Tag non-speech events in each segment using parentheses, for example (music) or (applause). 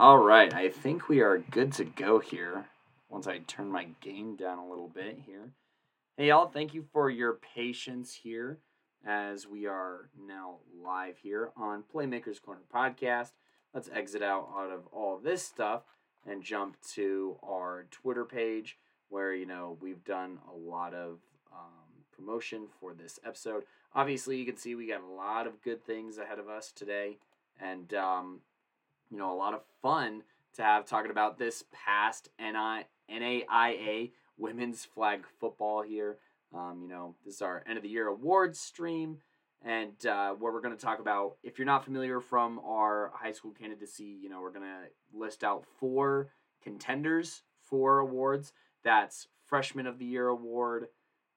All right, I think we are good to go here. Once I turn my game down a little bit here. Hey, y'all, thank you for your patience here as we are now live here on Playmakers Corner podcast. Let's exit out out of all this stuff and jump to our Twitter page where, you know, we've done a lot of um, promotion for this episode. Obviously, you can see we got a lot of good things ahead of us today and, um, you know, a lot of fun to have talking about this past NAIA women's flag football here. Um, you know, this is our end of the year awards stream, and uh, where we're going to talk about. If you're not familiar from our high school candidacy, you know, we're going to list out four contenders for awards. That's Freshman of the Year award,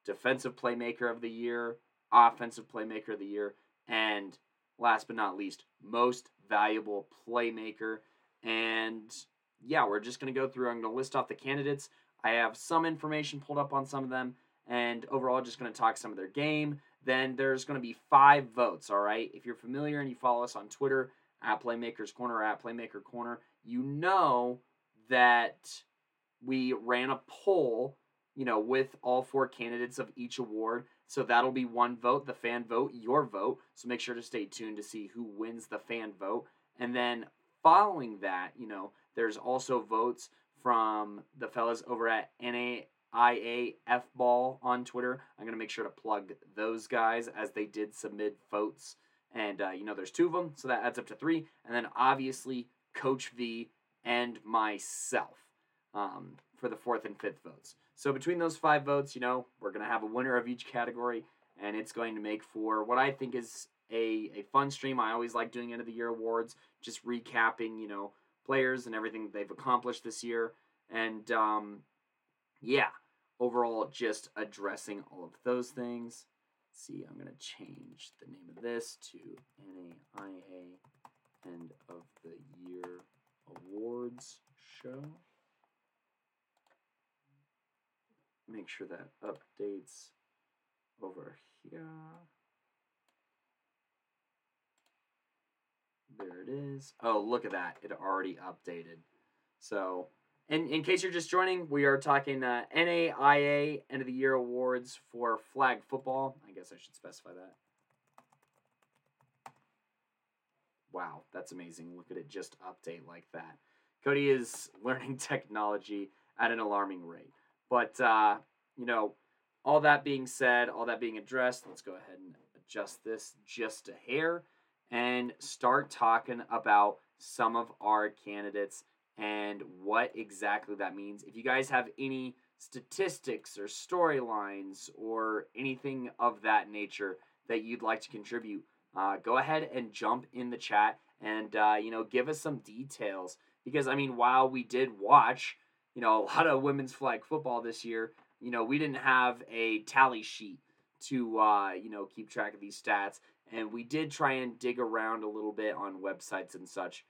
Defensive Playmaker of the Year, Offensive Playmaker of the Year, and last but not least, Most Valuable Playmaker. And yeah, we're just going to go through. I'm going to list off the candidates. I have some information pulled up on some of them, and overall, just going to talk some of their game. Then there's going to be five votes, all right? If you're familiar and you follow us on Twitter at Playmakers Corner or at Playmaker Corner, you know that we ran a poll, you know, with all four candidates of each award. So that'll be one vote, the fan vote, your vote. So make sure to stay tuned to see who wins the fan vote. And then following that, you know, there's also votes from the fellas over at NAIA F Ball on Twitter. I'm going to make sure to plug those guys as they did submit votes. And, uh, you know, there's two of them, so that adds up to three. And then obviously Coach V and myself um, for the fourth and fifth votes. So between those five votes, you know, we're going to have a winner of each category, and it's going to make for what I think is a, a fun stream. I always like doing end of the year awards, just recapping, you know, players and everything they've accomplished this year. And um, yeah, overall, just addressing all of those things. Let's see, I'm going to change the name of this to NAIA End of the Year Awards Show. Make sure that updates over here. There it is. Oh, look at that. It already updated. So, in, in case you're just joining, we are talking uh, NAIA End of the Year Awards for flag football. I guess I should specify that. Wow, that's amazing. Look at it just update like that. Cody is (laughs) learning technology at an alarming rate. But, uh, you know, all that being said, all that being addressed, let's go ahead and adjust this just a hair and start talking about some of our candidates and what exactly that means. If you guys have any statistics or storylines or anything of that nature that you'd like to contribute, uh, go ahead and jump in the chat and uh, you know give us some details because I mean while we did watch you know a lot of women's flag football this year, you know we didn't have a tally sheet to uh, you know keep track of these stats and we did try and dig around a little bit on websites and such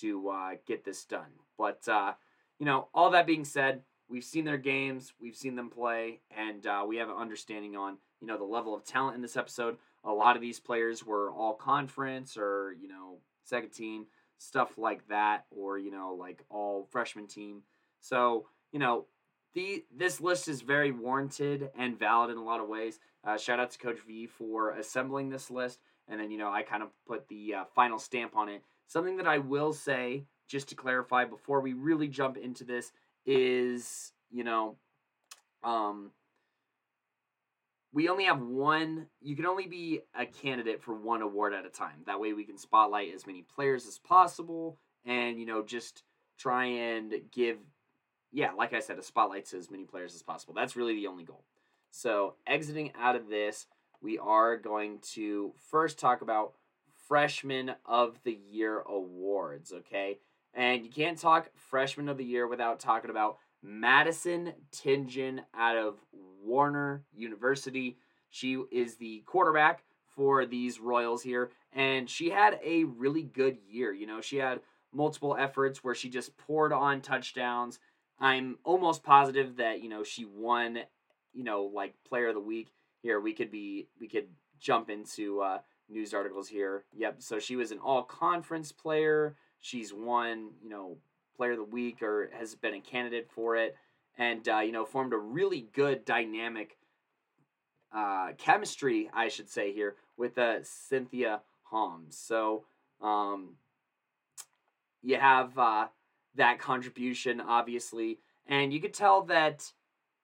to uh, get this done. But uh, you know, all that being said, we've seen their games, we've seen them play, and uh, we have an understanding on you know the level of talent in this episode. A lot of these players were all conference or you know second team stuff like that, or you know like all freshman team. So you know the this list is very warranted and valid in a lot of ways. Uh, shout out to Coach V for assembling this list, and then you know I kind of put the uh, final stamp on it. Something that I will say, just to clarify before we really jump into this, is you know, um, we only have one. You can only be a candidate for one award at a time. That way, we can spotlight as many players as possible, and you know, just try and give, yeah, like I said, a spotlight to as many players as possible. That's really the only goal. So, exiting out of this, we are going to first talk about Freshman of the Year awards, okay? And you can't talk Freshman of the Year without talking about Madison Tingen out of Warner University. She is the quarterback for these Royals here, and she had a really good year. You know, she had multiple efforts where she just poured on touchdowns. I'm almost positive that, you know, she won you know, like player of the week here, we could be we could jump into uh, news articles here. Yep. So she was an all conference player. She's won, you know, Player of the Week or has been a candidate for it, and uh, you know, formed a really good dynamic uh, chemistry, I should say here, with uh, Cynthia Holmes. So um, you have uh, that contribution, obviously, and you could tell that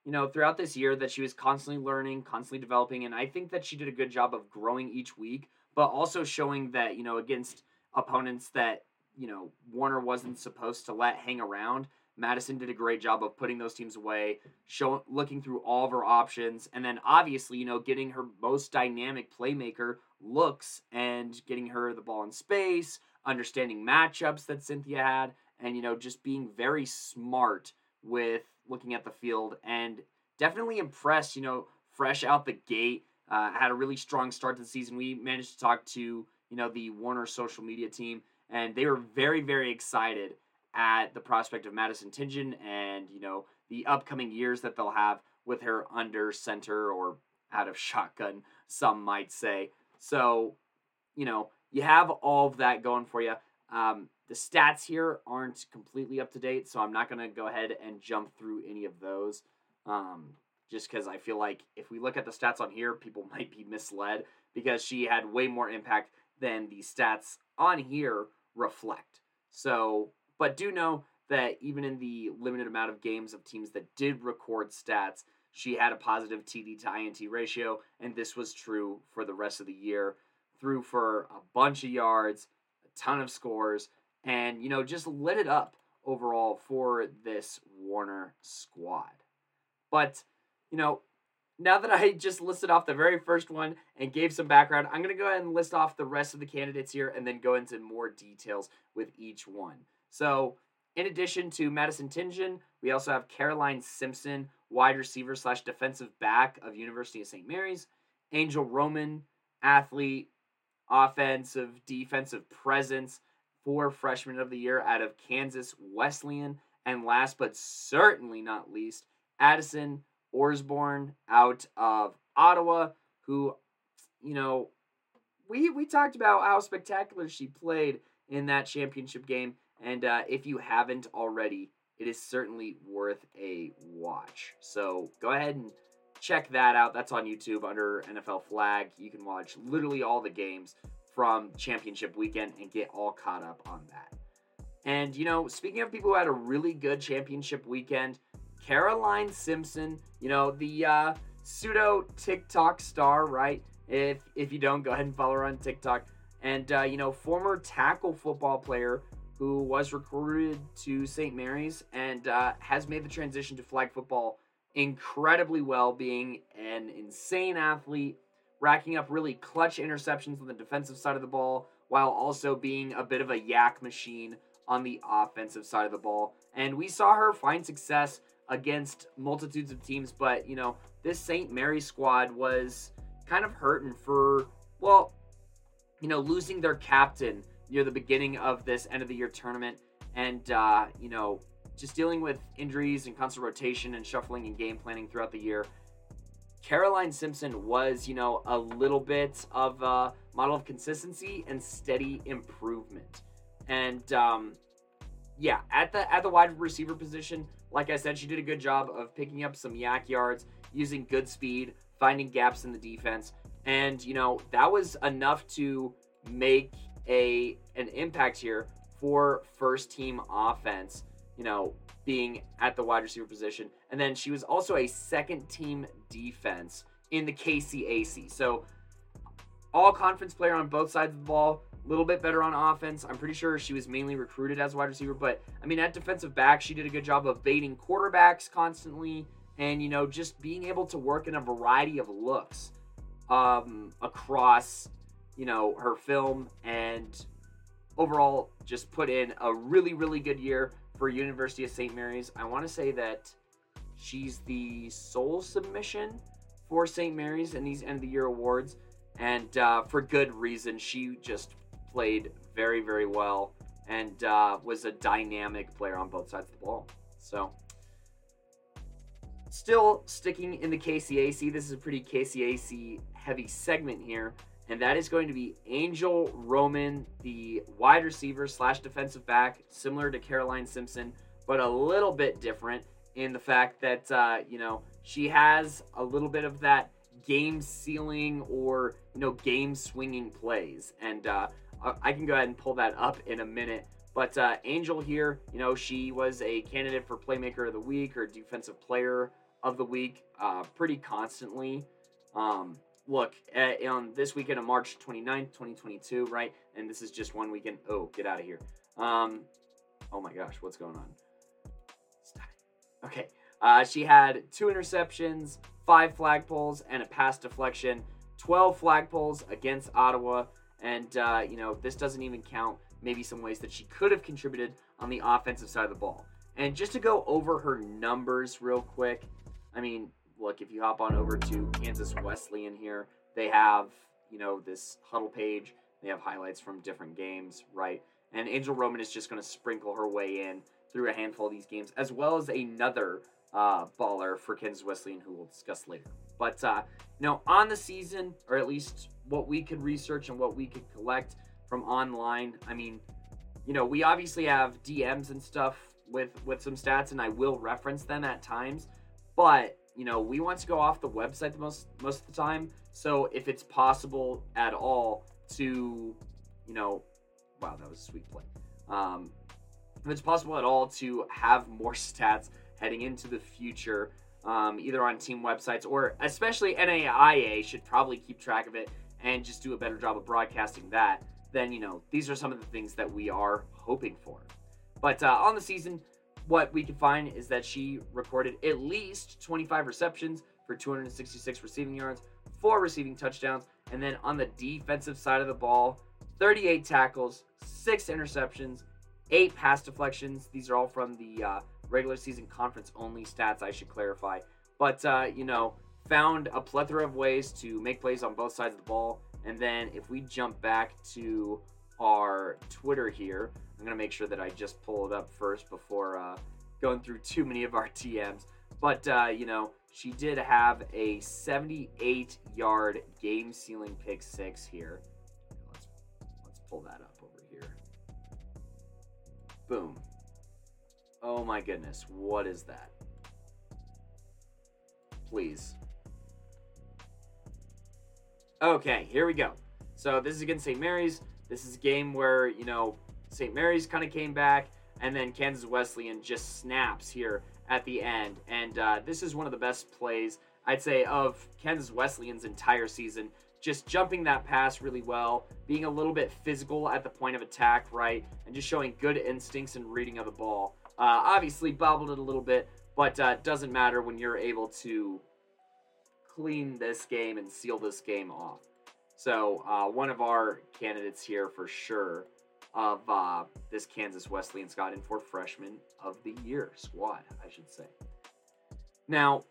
you know throughout this year that she was constantly learning, constantly developing, and I think that she did a good job of growing each week, but also showing that you know against opponents that you know Warner wasn't supposed to let hang around. Madison did a great job of putting those teams away, showing looking through all of her options, and then obviously, you know, getting her most dynamic playmaker looks and getting her the ball in space, understanding matchups that Cynthia had, and you know, just being very smart with looking at the field and definitely impressed, you know, fresh out the gate. Uh, had a really strong start to the season. We managed to talk to, you know, the Warner social media team, and they were very, very excited at the prospect of Madison Tingen and, you know, the upcoming years that they'll have with her under center or out of (laughs) shotgun, some might say. So, you know, you have all of that going for you. Um, the stats here aren't completely up to date, so I'm not going to go ahead and jump through any of those. Um, just because I feel like if we look at the stats on here, people (laughs) might be misled because she had way more impact than the stats on here reflect. So but do know that even in the limited amount of games of teams that did record stats, she had a positive TD to INT ratio, and this was true for the rest of the year. Threw for a bunch of yards, ton of scores, and you know just lit it up overall for this Warner squad. But you know, now that I (laughs) just listed off the very first one and gave some background, I'm going to go ahead and list off the rest of the candidates here and then go into more details with each one. So, in addition to Madison Tingen, we also have Caroline Simpson, wide receiver slash defensive back of University of St. Mary's, Angel Roman, athlete, offensive, defensive presence, for freshman of the year out of Kansas Wesleyan, and last but certainly not least, Addison Orsborn out of Ottawa, who, you know, we we talked about how spectacular she played in that championship game and uh, if you haven't already, it is certainly worth a watch. So go ahead and check that out. That's on YouTube under NFL Flag. You can watch literally all the games from championship weekend and get all caught up on that. And, you know, speaking of people who had a really good championship weekend, Caroline Simpson, you know, the uh, pseudo TikTok star, right? If if you don't, go ahead and follow her on TikTok. And, uh, you know, former tackle football player who was recruited to St. Mary's and uh, has made the transition to flag football incredibly well, being an insane athlete, racking up really clutch interceptions on the defensive side of the ball, while also being a bit of a YAC machine on the offensive side of the ball. And we saw her find success against multitudes of teams, but you know, this St. Mary squad was kind of hurting for, well, you know, losing their captain near the beginning of this end of the year tournament, and uh, you know, just dealing with injuries and constant rotation and shuffling and game planning throughout the year. Caroline Simpson was, you know, a little bit of a model of consistency and steady improvement. And um, yeah, at the at the wide receiver position, like I said, she did a good job of picking up some YAC yards, using good speed, finding gaps in the defense, and you know that was enough to make a an impact here for first team offense, you know, being at the wide receiver position. And then she was also a second team defense in the KCAC. So all conference player on both sides of the ball, a little bit better on offense. I'm pretty sure she was mainly recruited as a wide receiver, but I mean at defensive back, she did a good job of baiting quarterbacks constantly and you know just being able to work in a variety of looks um, across you know, her film and overall just put in a really, really good year for University of St. Mary's. I want to say that she's the sole submission for St. Mary's in these end of the year awards, and uh, for good reason. She just played very, very well and uh, was a dynamic player on both sides of the ball. So, still sticking in the KCAC, this is a pretty KCAC heavy segment here. And that is going to be Angel Roman, the wide receiver slash defensive back, similar to Caroline Simpson, but a little bit different in the fact that uh, you know she has a little bit of that game sealing or you know game swinging plays, and uh, I can go ahead and pull that up in a minute. But uh, Angel here, you know, she was a candidate for Playmaker of the Week or Defensive Player of the Week uh, pretty constantly. Um, look, at, on this weekend of March 29th, 2022, right? And this is just one weekend. Oh, get out of here. Um, oh my gosh, what's going on? Stop. Okay. Uh, she had two interceptions, five flag pulls, and a pass deflection. 12 flag pulls against Ottawa. And, uh, you know, this doesn't even count maybe some ways that she could have contributed on the offensive side of the ball. And just to go over her numbers real quick, I mean, look, if you hop on over to Kansas Wesleyan here, they have, you know, this huddle page. They have highlights from different games, right? And Angel Roman is just going to sprinkle her way in through a handful of these games, as well as another uh, baller for Kansas Wesleyan, who we'll discuss later. But, uh, you know, on the season, or at least what we could research and what we could collect from online, I mean, you know, we obviously have DMs and stuff with with some stats, and I will reference them at times. But you know, we want to go off the website the most most of the time. So if it's possible at all to, you know, wow, that was a sweet play. Um, if it's possible at all to have more (laughs) stats heading into the future, um, either on team websites or especially NAIA should probably keep track of it and just do a better job of broadcasting that. Then you know these are some of the things that we are hoping for. But uh, on the season, what we can find is that she recorded at least 25 receptions for 266 receiving yards, four receiving touchdowns, and then on the defensive side of the ball, 38 tackles, six interceptions, eight pass deflections. These are all from the uh, regular season conference only stats, I should clarify. But, uh, you know, found a plethora of ways to make plays on both sides of the ball. And then if we jump back to our Twitter here, I'm going to make sure that I just pull it up first before uh, going through too many of our (laughs) TMs. But, uh, you know, she did have a 78 yard game sealing pick six here. Let's, let's pull that up over here. Boom. Oh my goodness. What is that? Please. Okay, here we go. So this is against St. Mary's. This is a game where, you know, St. Mary's kind of came back, and then Kansas Wesleyan just snaps here at the end. And uh, this is one of the best plays, I'd say, of Kansas Wesleyan's entire season. Just jumping that pass really well, being a little bit physical at the point of attack, right? And just showing good instincts and reading of the ball. Uh, obviously, bobbled it a little bit, but uh, doesn't matter when you're able to clean this game and seal this game off. So, uh, one of our candidates here for sure of uh, this Kansas Wesleyan Scott for freshman of the year squad, I should say. Now,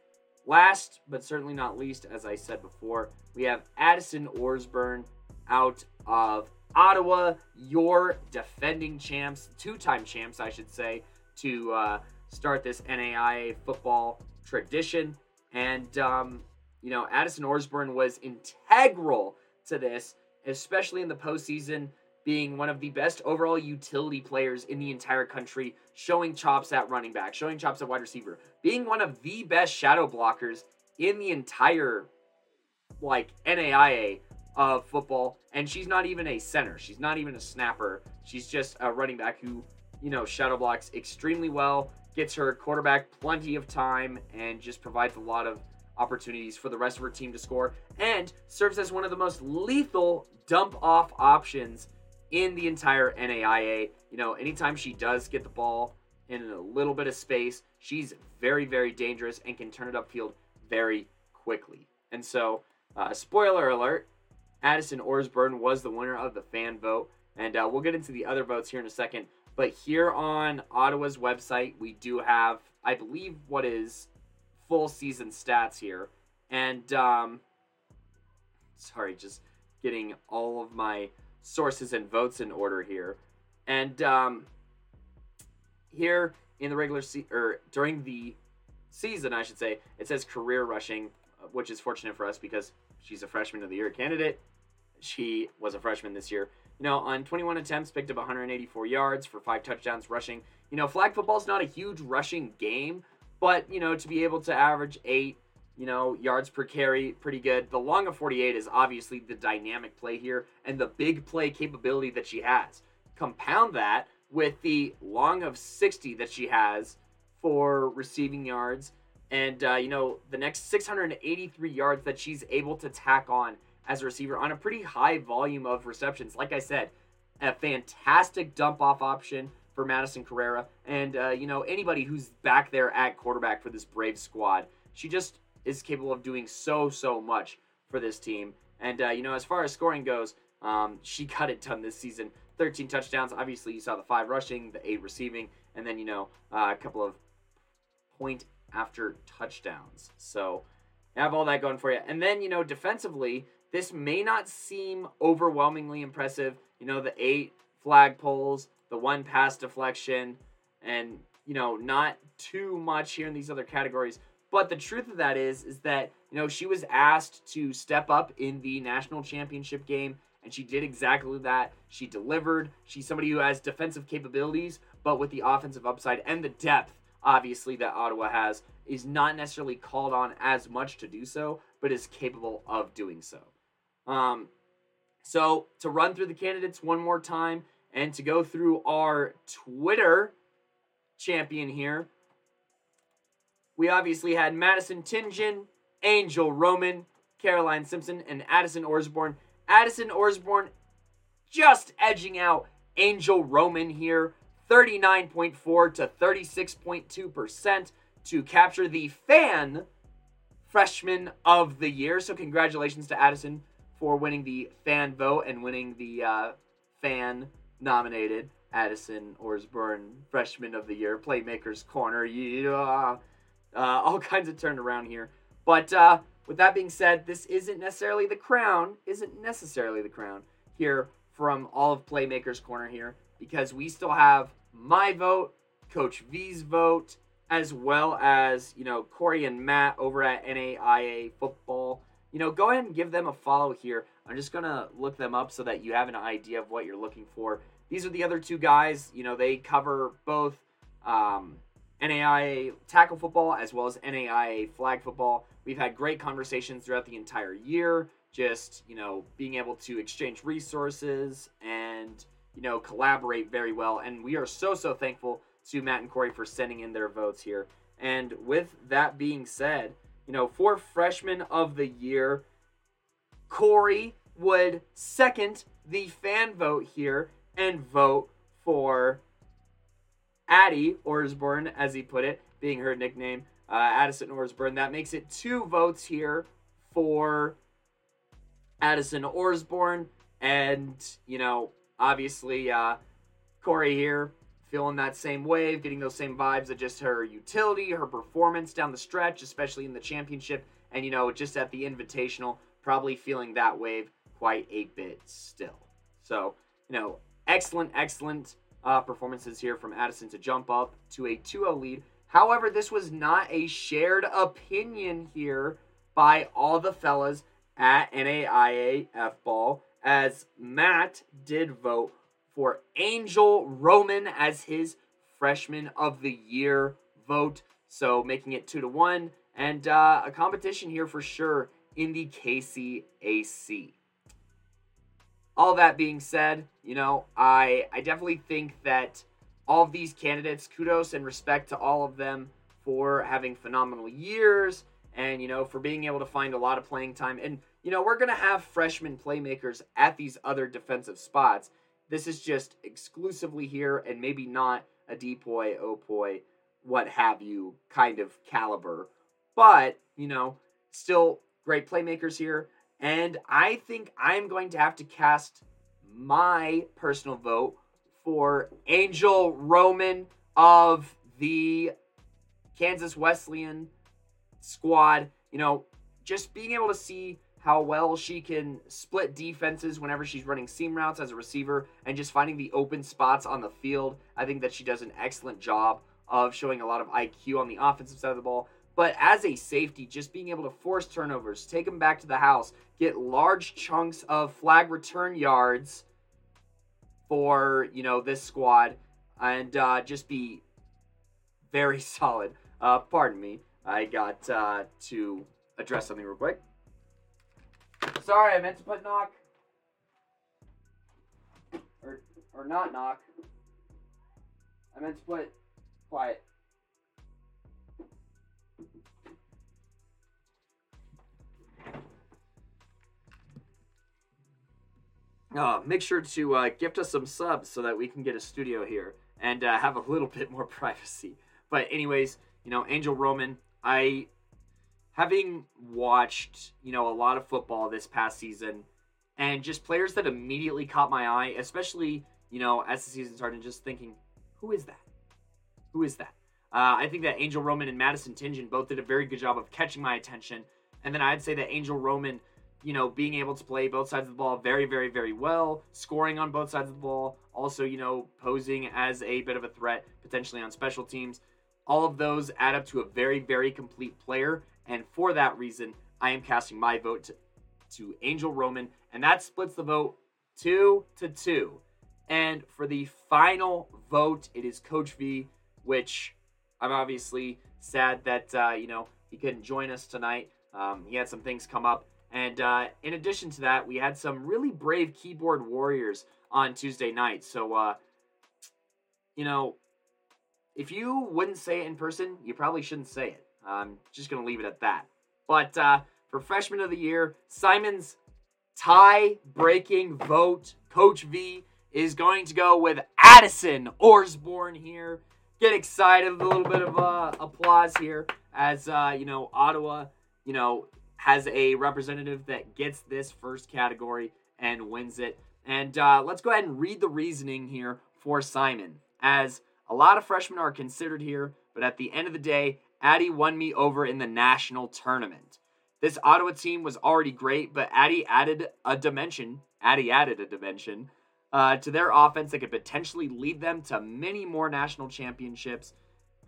last but certainly not least, as I said before, we have Addison Orsborn out of Ottawa, your defending champs, two time champs, I should say, to uh, start this NAIA football tradition. And, um, you know, Addison Orsborn was integral to this, especially in the postseason being one of the best overall utility players in the entire country, showing chops at running back, showing chops at wide receiver, being one of the best shadow blockers in the entire like NAIA of football. And she's not even a center. She's not even a snapper. She's just a running back who, you know, shadow blocks extremely well, gets her quarterback plenty of time, and just provides a lot of opportunities for the rest of her team to score, and serves as one of the most lethal dump off options in the entire NAIA. You know, anytime she does get the ball in a little bit of space, she's very, very dangerous and can turn it upfield very quickly. And so, uh, spoiler alert, Addison Orsborn was the winner of the fan vote. And uh, we'll get into the other votes here in a second. But here on Ottawa's website, we do have, I believe, what is full season stats here. And, um, sorry, just getting all of my sources and votes in order here. And um, here in the regular se- or during the season, I should say, it says career rushing, uh, which is fortunate for us because she's a freshman of the year candidate. she was a freshman this year. You know, on 21 attempts, picked up 184 yards for five touchdowns rushing. You know, flag football is not a huge rushing game, but, you know, to be able to average eight, you know, yards per carry, pretty good. The long of 48 is obviously the dynamic play here and the big play capability that she has. Compound that with the long of 60 that she has for receiving yards and uh, you know the next 683 yards that she's able to tack on as a receiver on a pretty high volume of receptions like i said a fantastic dump off option for madison carrera and uh, you know anybody who's back there at quarterback for this brave squad she just is capable of doing so so much for this team and uh, you know as far as scoring goes um, she (laughs) got it done this season 13 touchdowns obviously you saw the five rushing the eight receiving and then you know uh, a couple of point after touchdowns. So have all that going for you. And then, you know, defensively, this may not seem overwhelmingly impressive. You know, the eight flag pulls, the one pass deflection, and, you know, not too much here in these other categories. But the truth of that is, is that, you know, she was asked to step up in the national championship game, and she did exactly that. She delivered. She's somebody who has defensive capabilities, but with the offensive upside and the depth obviously, that Ottawa has, is not necessarily called on as much to do so, but is capable of doing so. Um, so, to run through the candidates one more time and to go through our Twitter champion here, we obviously had Madison Tingen, Angel Roman, Caroline Simpson, and Addison Orsborn. Addison Orsborn just edging out Angel Roman here 39.4 to 36.2% to capture the fan freshman of the year. So congratulations to Addison for winning the fan vote and winning the uh, fan nominated Addison Orsborn freshman of the year, playmakers corner. Yeah, uh, (laughs) all kinds of turned around here. But uh, with that being said, this isn't necessarily the crown. Isn't necessarily the crown here from all of playmakers corner here because we still have my vote, Coach V's vote, as well as, you know, Corey and Matt over at NAIA Football. You know, go ahead and give them a follow here. I'm just going to look them up so that you have an idea of what you're looking for. These are the other two guys. You know, they cover both um, NAIA tackle football as well as NAIA flag football. We've had great conversations throughout the entire year, just, you know, being able to exchange resources and you know, collaborate very well. And we are so, so thankful to Matt and Corey for sending in their votes here. And with that being said, you know, for freshman of the year, Corey would second the fan vote here and vote for Addie Orsborn, as he put it, being her nickname, uh, Addison Orsborn. That makes it two votes here for Addison Orsborn. And, you know, Obviously, uh, Corey here feeling that same wave, getting those same vibes of just her utility, her performance down the stretch, especially in the championship, and you know, just at the invitational, probably feeling that wave quite a bit still. So, you know, excellent, excellent uh, performances here from Addison to jump up to a 2 0 lead. However, this was not a shared opinion here by all the fellas at NAIA F ball as Matt did vote for Angel Roman as his freshman of the year vote. So making it two to one and uh, a competition here for sure in the KCAC. All that being said, you know, I I definitely think that all of these candidates, kudos and respect to all of them for having phenomenal years and you know for being able to find a lot of playing time and you know, we're to have freshman playmakers at these other defensive spots. This is just exclusively here and maybe not a depoy, opoy, oh what have you kind of caliber. But, you know, still great playmakers here. And I think I'm going to have to cast my personal vote for Angel Roman of the Kansas Wesleyan squad. You know, just being able to see how well she can split defenses whenever she's running seam routes as a receiver and just finding the open spots on the field. I think that she does an excellent job of showing a lot of IQ on the offensive side of the ball. But as a safety, just being able to force turnovers, take them back to the house, get large chunks of flag return yards for you know this squad, and uh, just be very (laughs) solid. Uh, pardon me, I got uh, to address something real quick. Sorry, I meant to put knock. Or, or not knock. I meant to put quiet. Uh, make sure to uh, gift us some subs so that we can get a studio here and uh, have a little (laughs) bit more privacy. But anyways, you know, Angel Roman, I having watched, you know, a lot of football this past season and just players that immediately caught my eye, especially, you know, as the season started, just thinking, who is that? Who is that? Uh, I think that Angel Roman and Madison Tingen both did a very good job of catching my attention. And then I'd say that Angel Roman you know, being able to play both sides of the ball very, very, very well, scoring on both sides of the ball, also, you know, posing as a bit of a threat potentially on special teams. All of those add up to a very, very complete player. And for that reason, I am casting my vote to, to Angel Roman. And that splits the vote two to two. And for the final vote, it is Coach V, which I'm obviously sad that, uh, you know, he couldn't join us tonight. Um, he had some things come up. And uh, in addition to that, we had some really brave keyboard warriors on Tuesday night. So, uh, you know, if you wouldn't say it in person, you probably shouldn't say it. I'm just going to leave it at that. But uh, for freshman of the year, Simon's tie breaking vote, Coach V, is going to go with Addison Orsborn here. Get excited, a little bit of uh, applause here as, uh, you know, Ottawa, you know, has a representative that gets this first category and wins it. And uh, let's go ahead and read the reasoning here for Simon, as a lot of freshmen are considered here, but at the end of the day, Addie won me over in the national tournament. This Ottawa team was already great, but Addie added a dimension. Addie added a dimension uh, to their offense that could potentially lead them to many more national championships.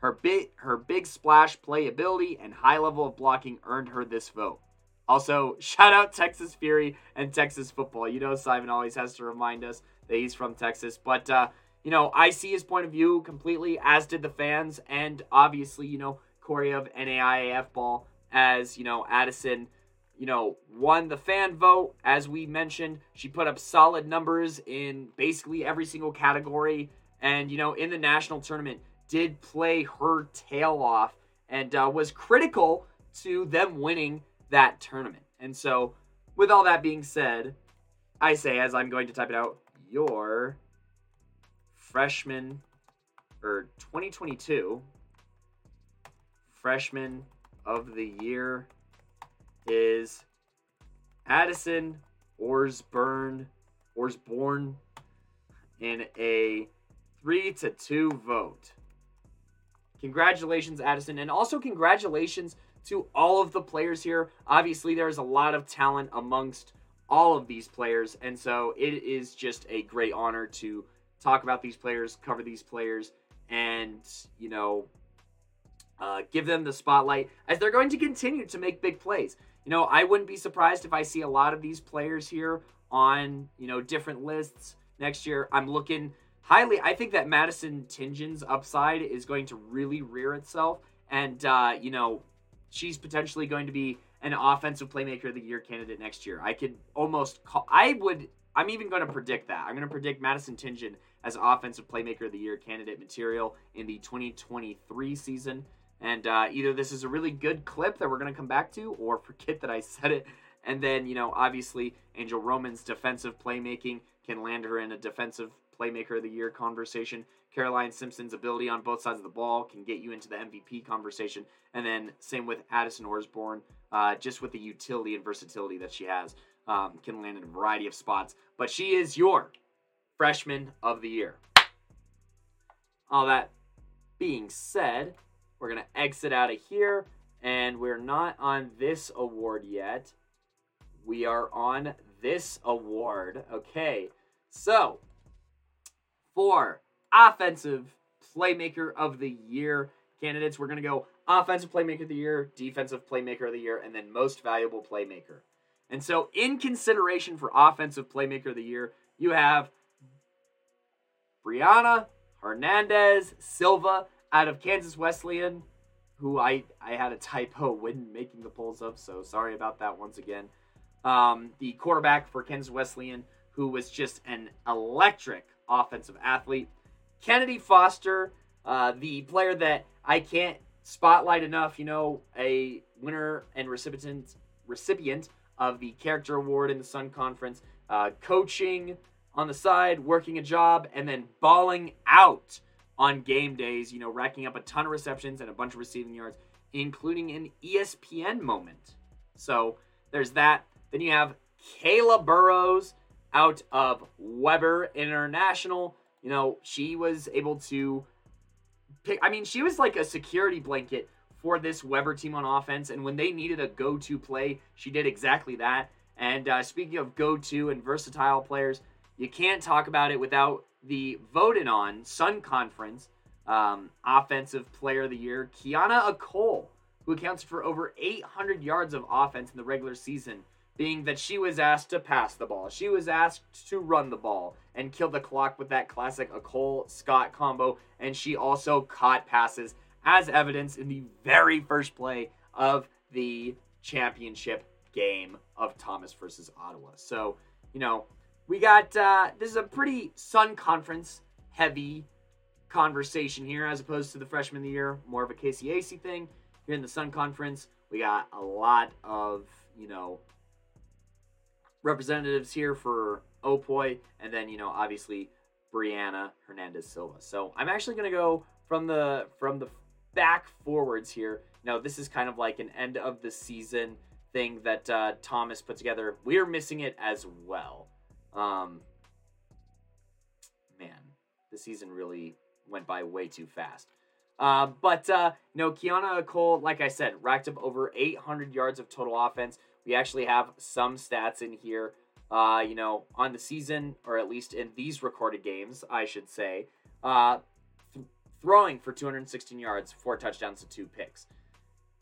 Her big, her big splash playability and high level of blocking earned her this vote. Also, (laughs) shout out Texas Fury and Texas football. You know, Simon always has to remind us that he's from Texas. But, uh, you know, I see his point of view completely, as did the fans. And obviously, you know, Corey of NAIAF ball, as, you know, Addison, you know, won the fan vote. As we mentioned, she put up solid numbers in basically every single category. And, you know, in the national tournament, did play her tail off and uh, was critical to them winning that tournament. And so, with all that being said, I say, as I'm going to type it out, your freshman or 2022 freshman of the year is Addison Orsburn Orsborn in a three to two vote. Congratulations, Addison, and also congratulations to all of the players here. Obviously, there's a lot of talent amongst all of these players, and so it is just a great honor to talk about these players, cover these players, and you know, uh, give them the spotlight as they're going to continue to make big plays. You know, I wouldn't be surprised if I see a lot of these players here on you know different lists next year. I'm looking highly. I think that Madison Tingen's upside is going to really rear itself, and uh, you know, she's potentially going to be an offensive playmaker of the year candidate next year. I could almost call, I would I'm even going to predict that. I'm going to predict Madison Tingen as offensive playmaker of the year candidate material in the 2023 season. And uh, either this is a really good clip that we're going to come back to, or (laughs) forget that I said it. And then, you know, obviously, Angel Roman's defensive playmaking can land her in a defensive playmaker of the year conversation. Caroline Simpson's ability on both sides of the ball can get you into the MVP conversation. And then same with Addison Orsborn, uh, just with the utility and versatility that she has, um, can land in a variety of spots. But she is your freshman of the year. All that being said, we're going to exit out of here. And we're not on this award yet. We are on this award. Okay. So, for offensive playmaker of the year candidates. We're going to go offensive playmaker of the year, defensive playmaker of the year, and then most valuable playmaker. And so, in consideration for offensive playmaker of the year, you have Brianna Hernandez Silva out of Kansas Wesleyan, who I, I had a typo when making the polls up, so sorry about that once again. Um, the quarterback for Kansas Wesleyan, who was just an electric offensive athlete. Kennedy Foster, uh, the player that I can't spotlight enough, you know, a winner and recipient recipient of the character award in the Sun Conference, uh, coaching on the side, working a job, and then balling out on game days, you know, racking up a ton of receptions and a bunch of receiving yards, including an ESPN moment. So there's that. Then you have Kayla Burrows out of Webber International. You know, she was able to pick, I mean, she was like a security blanket for this Webber team on offense. And when they needed a go to play, she did exactly that. And uh, speaking of go to and versatile players, you can't talk about it without the voted on Sun Conference um, Offensive Player of the Year, Kiana Akol, who accounts for over 800 yards of offense in the regular season, being that she was asked to pass the ball. She was asked to run the ball and kill the clock with that classic Cole Scott combo, and she also caught passes, as evidence in the very first play of the championship game of Thomas versus Ottawa. So, you know, we got uh, this is a pretty Sun Conference heavy conversation here, as opposed to the freshman of the year, more of a KCAC thing. Here in the Sun Conference, we got a lot of you know representatives here for Opoy, and then you know obviously Brianna Hernandez Silva. So I'm actually gonna go from the from the back forwards here. Now this is kind of like an end of the season thing that uh, Thomas put together. We're missing it as well. Um, man, the season really went by way too fast. Uh, but uh, know, Kiana Cole, like I said, racked up over 800 yards of total offense. We actually have some stats in here. Uh, you know, on the season, or at least in these recorded games, I should say. Uh, th- throwing for 216 yards, four touchdowns to two picks.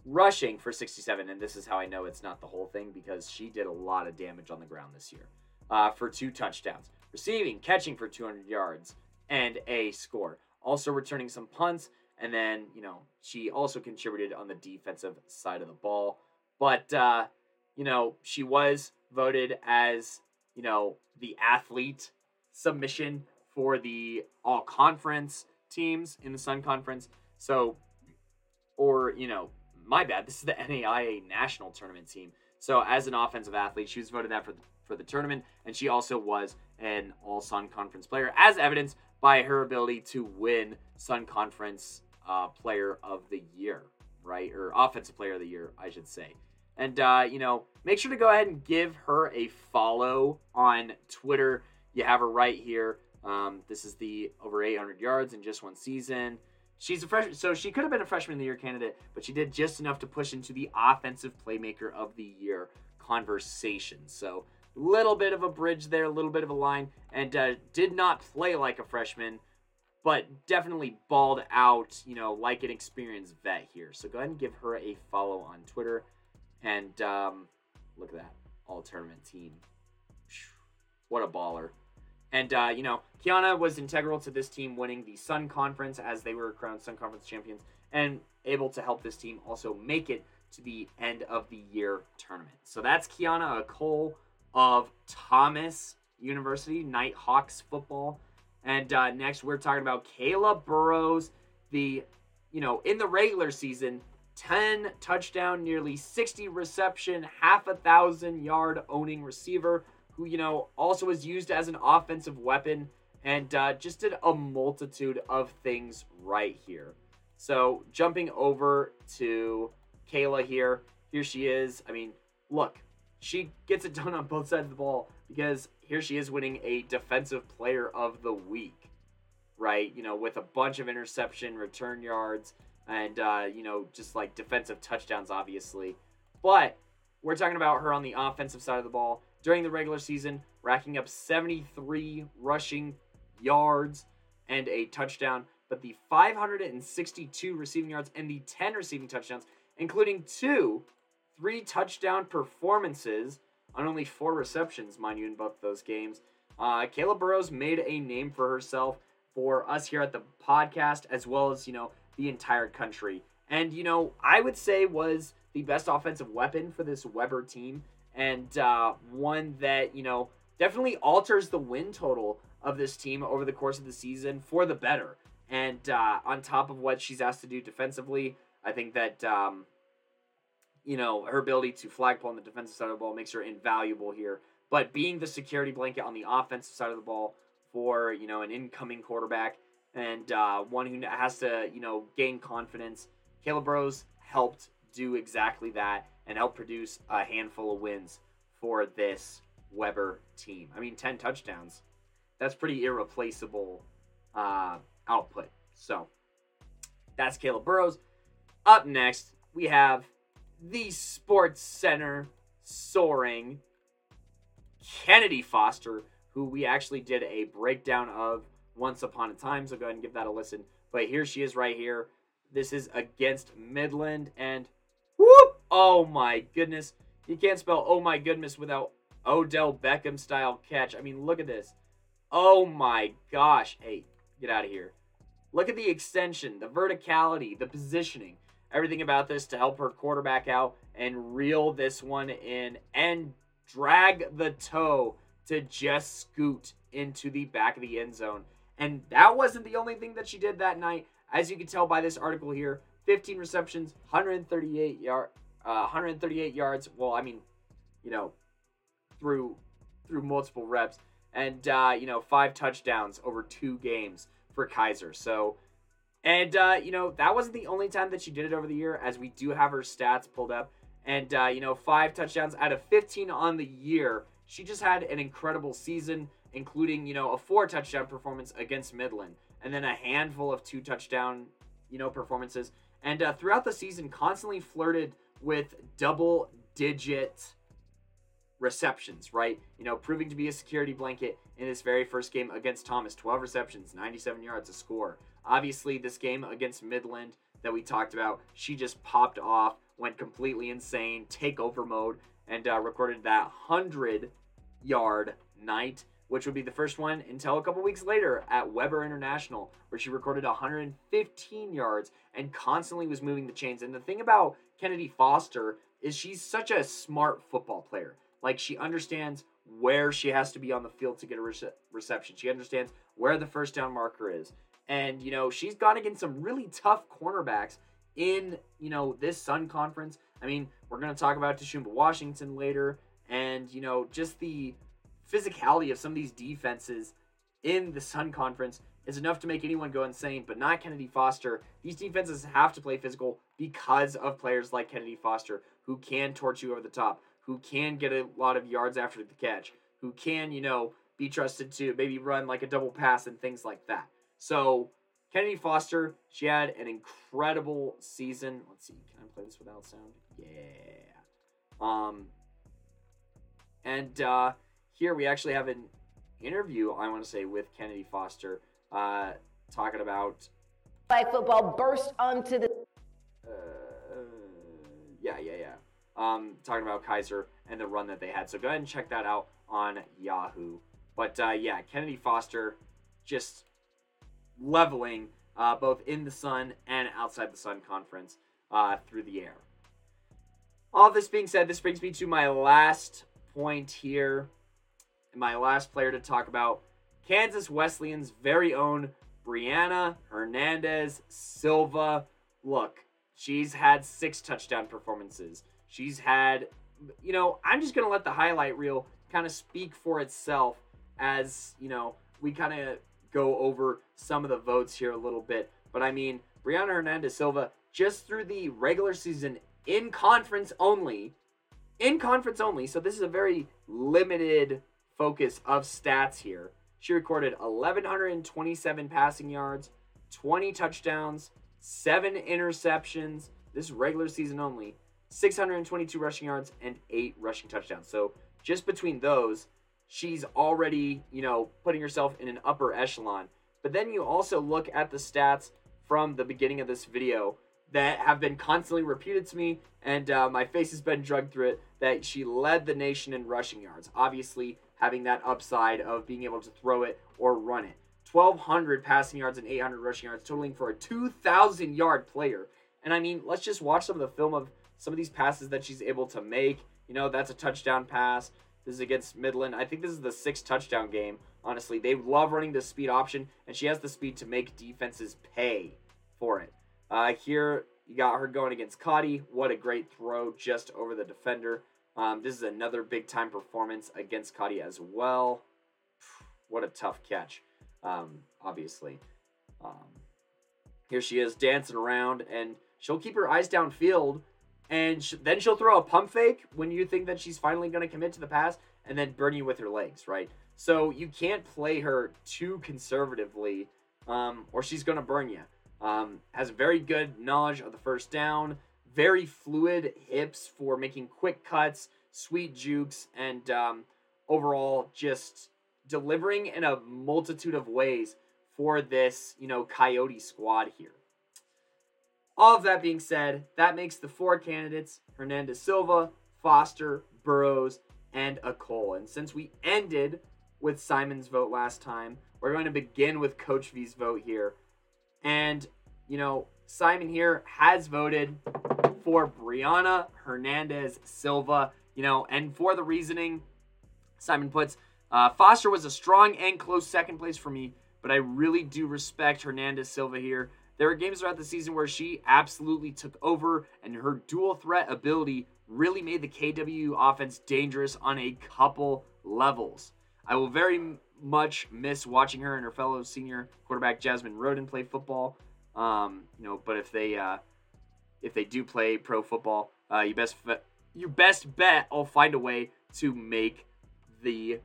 Rushing for 67, and this is how I know it's not the whole thing because she did a lot of damage on the ground this year uh, for two touchdowns, receiving, catching for 200 yards, and a score. Also returning some punts, and then, you know, she also contributed on the defensive side of the ball. But, uh, you know, she was voted as, you know, the athlete submission for the all conference teams in the Sun Conference. So, or, you know, my bad, this is the (laughs) NAIA national tournament team. So, as an offensive athlete, she was voted that for the for the tournament, and she also was an All Sun Conference player, as evidenced by her ability to win Sun Conference uh, Player of the Year, right? Or Offensive Player of the Year, I should say. And, uh, you know, make sure to go ahead and give her a follow on Twitter. You have her right here. Um, this is the over 800 yards in just one season. She's a freshman, so she could have been a freshman of the year candidate, but she did just enough to push into the offensive playmaker of the year conversation. So a little bit of a bridge there, a little bit of a line, and uh, did not play like a freshman, but definitely balled out, you know, like an experienced vet here. So go ahead and give her a follow on Twitter. And um, look at that all tournament team. What a baller. And, uh, you know, Kiana was integral to this team winning the Sun Conference as they were crowned Sun Conference champions and able to help this team also make it to the end of the year tournament. So that's Kiana Cole of Thomas University, Nighthawks football. And uh, next, we're talking about Kayla Burrows, the, you know, in the regular season, 10 touchdown, nearly 60 reception, half a thousand yard owning receiver who, you know, also was used as an offensive weapon and uh, just did a multitude of things right here. So, jumping over to Kayla here, here she is. I mean, look, she gets it done on both sides of the ball because here she is winning a defensive player of the week, right? You know, with a bunch of interception, return yards, and, uh, you know, just like defensive touchdowns, obviously. But we're talking about her on the offensive side of the ball during the regular season, racking up 73 rushing yards and a touchdown. but the 562 receiving yards and the 10 receiving touchdowns, including two three touchdown performances on only four receptions, mind you, in both those games. Uh, Kayla Burrows made a name for herself for us here at the podcast, as well as, you know, the entire country. And, you know, I would say was the best offensive weapon for this Webber team, and uh, one that, you know, definitely alters the win total of this team over the course of the season for the better. And uh, on top of what she's asked to do defensively, I think that um, you know, her ability to flag pull on the defensive side of the ball makes her invaluable here. But being the security blanket on the offensive side of the ball for, you know, an incoming quarterback and uh, one who has to, you know, gain confidence, Caleb Burroughs helped do exactly that and help produce a handful of wins for this Webber team. I mean, 10 touchdowns. That's pretty irreplaceable uh, output. So that's Caleb Burrows. Up next, we have the SportsCenter soaring Kennedy Foster, who we actually did a breakdown of once upon a time. So go ahead and give that a listen. But here she is right here. This is against Midland. And whoop! Oh my goodness. You can't spell oh my goodness without Odell Beckham style catch. I mean, look at this. Oh my gosh. Hey, get out of here. Look at the extension, the verticality, the positioning everything about this to help her quarterback out and reel this one in and drag the toe to just scoot into the back of the end zone. And that wasn't the only thing that she did that night. As you can tell by this article here, 15 receptions, 138 yard, uh, 138 yards. Well, I mean, you know, through through multiple reps, and uh, you know, five touchdowns over two games for Keiser. So and, uh, you know, that wasn't the only time that she did it over the year, as we do have her stats pulled up. And, uh, you know, five touchdowns out of 15 on the year. She just had an incredible season, including, you know, a four touchdown performance against Midland, and then a handful of two touchdown, you know, performances. And uh, throughout the season, constantly flirted with double digit receptions, right? You know, proving to be a security blanket in this very first game against Thomas 12 receptions, 97 yards, a score. Obviously, this game against Midland that we talked about, she just popped off, went completely insane, takeover mode, and uh, recorded that 100 yard night, which would be the first one until a couple weeks later at Webber International, where she recorded 115 yards and constantly was moving the chains. And the thing about Kennedy Foster is she's such a smart football player. Like, she understands where she has to be on the field to get a rece- reception, she understands where the first down marker is. And, you know, she's gone against some really tough cornerbacks in, you know, this Sun Conference. I mean, we're going to talk about Tashumba Washington later. And, you know, just the physicality of some of these defenses in the Sun Conference is enough to make anyone go insane, but not Kennedy Foster. These defenses have to play physical because of players like Kennedy Foster who can torch you over the top, who can get a lot of yards after the catch, who can, you know, be trusted to maybe run like a double pass and things like that. So Kennedy Foster, she had an incredible season. Let's see, can I play this without sound? Yeah. Um, and uh, here we actually have an interview. I want to say with Kennedy Foster, uh, talking about. Flag football burst onto the. Uh, yeah, yeah, yeah. Um, talking about Keiser and the run that they had. So go ahead and check that out on Yahoo. But uh, yeah, Kennedy Foster just leveling uh, both in the Sun and outside the Sun Conference uh, through the air. All this being said, this brings me to my last point here, my last player to talk about Kansas Wesleyan's very own Brianna Hernandez Silva. Look, she's had six touchdown performances. She's had, you know, I'm just going to let the highlight reel kind of speak for itself as, you know, we kind of go over some of the votes here a little bit. But I mean, Brianna Hernandez Silva, just through the regular season in conference only, in conference only, so this is a very limited focus of stats here. She recorded 1,127 passing yards, 20 touchdowns, 7 interceptions. This is regular season only. 622 rushing yards and 8 rushing touchdowns. So just between those, she's already, you know, putting herself in an upper echelon. But then you also look at the stats from the beginning of this video that have been constantly repeated to me, and uh, my face has been drugged through it. That she led the nation in rushing yards, obviously having that upside of being able to throw it or run it. 1,200 passing yards and 800 rushing yards, totaling for a 2,000 yard player. And I mean, let's just watch some of the film of some of these passes that she's able to make. You know, that's a touchdown pass. This is against Midland. I think this is the sixth touchdown game. Honestly, they love running the speed option, and she has the speed to make defenses pay for it. Uh, here, you got her going against Cottey. What a great throw just over the defender. Um, this is another big time performance against Cottey as well. What a tough catch, um, obviously. Um, here she is dancing around, and she'll keep her eyes downfield, and sh- then she'll throw a pump fake when you think that she's finally going to commit to the pass, and then burn you with her legs, right? So you can't play her too conservatively, um, or she's going to burn you. Um, has very good knowledge of the first down, very fluid hips for making quick cuts, sweet jukes, and um, overall just delivering in a multitude of ways for this, you know, Coyote squad here. All of that being said, that makes the four candidates Hernandez Silva, Foster, Burrows, and a Cole. And since we ended with Simon's vote last time, we're going to begin with Coach V's vote here. And, you know, Simon here has voted for Brianna Hernandez Silva, you know, and for the reasoning, Simon puts uh, Foster was a strong and close second place for me, but I really do respect Hernandez Silva here. There were games throughout the season where she absolutely took over, and her dual threat ability really made the KW offense dangerous on a couple levels. I will very much miss watching her and her fellow senior quarterback Jasmine Roden play football. Um, you know, but if they uh, if they do play pro football, uh, you best you best bet I'll find a way to make the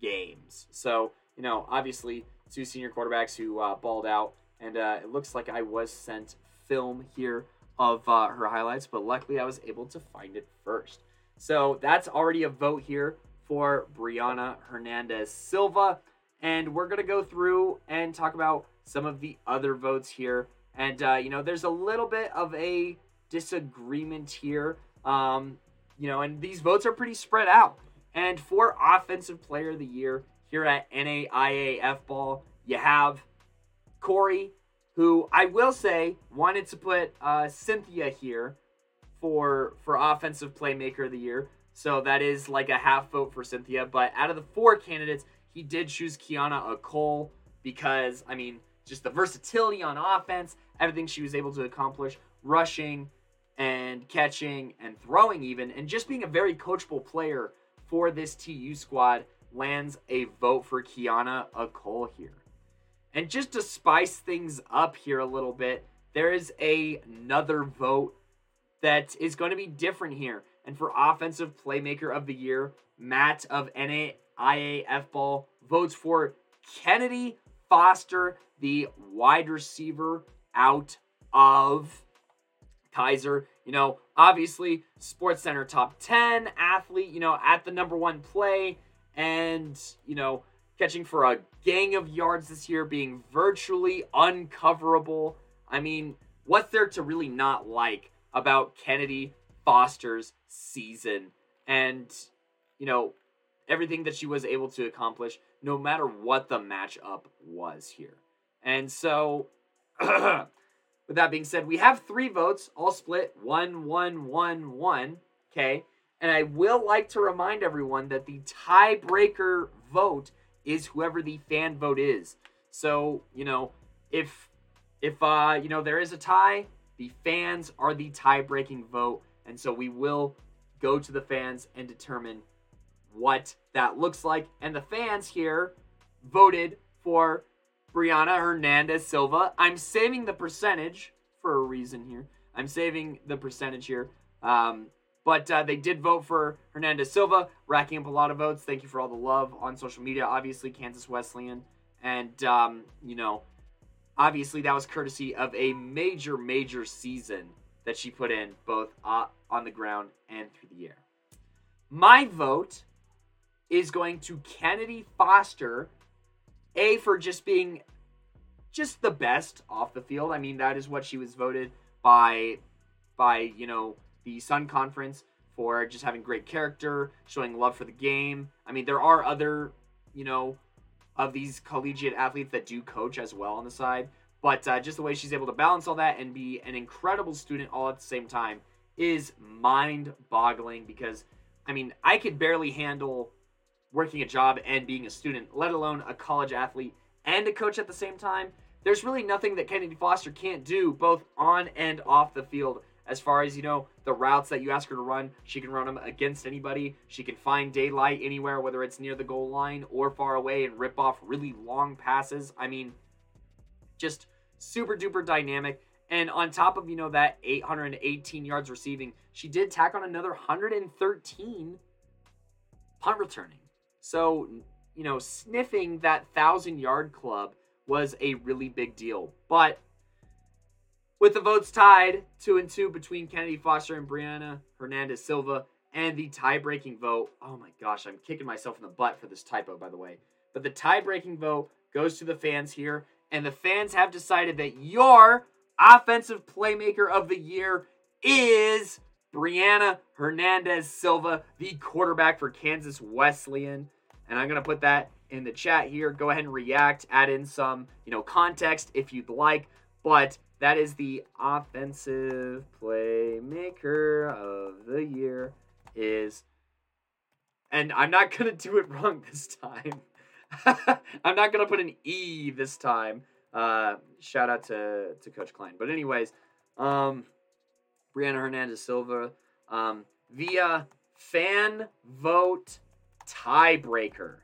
games. So you know, obviously, two senior quarterbacks who uh, balled out, and uh, it looks like I was sent film here of uh, her highlights, but luckily I was able to find it first. So that's already a vote here for Brianna Hernandez Silva. And we're to go through and talk about some of the other votes here. And, uh, you know, there's a little bit of a disagreement here. Um, you know, and these votes are pretty spread out. And for Offensive Player of the Year here at NAIAF Ball, you have Corey, who I will say wanted to put uh, Cynthia here for for Offensive Playmaker of the Year. So that is like a half vote for Cynthia. But out of the four candidates, he did choose Kiana Cole because, I mean, just the versatility on offense, everything she was able to accomplish, rushing and catching and throwing, even, and just being a very coachable player for this TU squad lands a vote for Kiana Cole here. And just to spice things up here a little bit, there is a, another vote that is going to be different here. And for Offensive Playmaker of the Year, Matt of NAIAF Ball votes for Kennedy Foster, the wide receiver out of Keiser. You know, obviously, SportsCenter top 10 athlete, you know, at the number one play, and, you know, catching for a gang of yards this year, being virtually uncoverable. I mean, what's there to really not like about Kennedy Foster's season and, you know, everything that she was able to accomplish, no matter what the matchup was here. And so, (clears throat) with that being said, we have three votes, all split one, one, one, one. Okay. And I will like to remind everyone that the tiebreaker vote is whoever the fan vote is. So, you know, if if uh, you know, there is a tie, the fans are the tie-breaking vote, and so we will go to the fans and determine what that looks like. And the fans here voted for Brianna Hernandez Silva. I'm saving the percentage for a reason here. I'm saving the percentage here. Um, but uh, they did vote for Hernandez Silva, racking up a lot of votes. Thank you for all the love on social media. Obviously, Kansas Wesleyan. And, um, you know, obviously that was courtesy of a major, major season that she put in both uh, on the ground and through the air. My vote is going to Kennedy Foster, A, for just being just the best off the field. I mean, that is what she was voted by by, you know, the Sun Conference for just having great character, showing love for the game. I mean, there are other, you know, of these collegiate athletes that do coach as well on the side, but uh, just the way she's able to balance all that and be an incredible student all at the same time is mind boggling because, I mean, I could barely handle working a job and being a student, let alone a college athlete and a coach at the same time. There's really nothing that Kennedy Foster can't do, both on and off the field. As far as you know, the routes that you ask her to run, she can run them against anybody. She can find daylight anywhere, whether it's near the goal line or far away, and rip off really long passes. I mean, just super duper dynamic. And on top of you know that 818 yards receiving, she did tack on another 113 punt returning. So you know, sniffing that thousand yard club was a really big deal. But with the votes tied two and two between Kennedy Foster and Brianna Hernandez Silva, and the tie breaking vote. Oh my gosh, I'm kicking myself in the butt for this typo, by the way. But the tie breaking vote goes to the fans here, and the fans have decided that your offensive playmaker of the year is Brianna Hernandez Silva, the quarterback for Kansas Wesleyan. And I'm going to put that in the chat here. Go ahead and react, add in some, you know, context if you'd like. But that is the offensive playmaker of the year is and I'm not going to do it wrong this time. (laughs) I'm not going to put an E this time. Uh, shout out to, to Coach Klein. But anyways, um, Brianna Hernandez Silva um, via fan vote tiebreaker.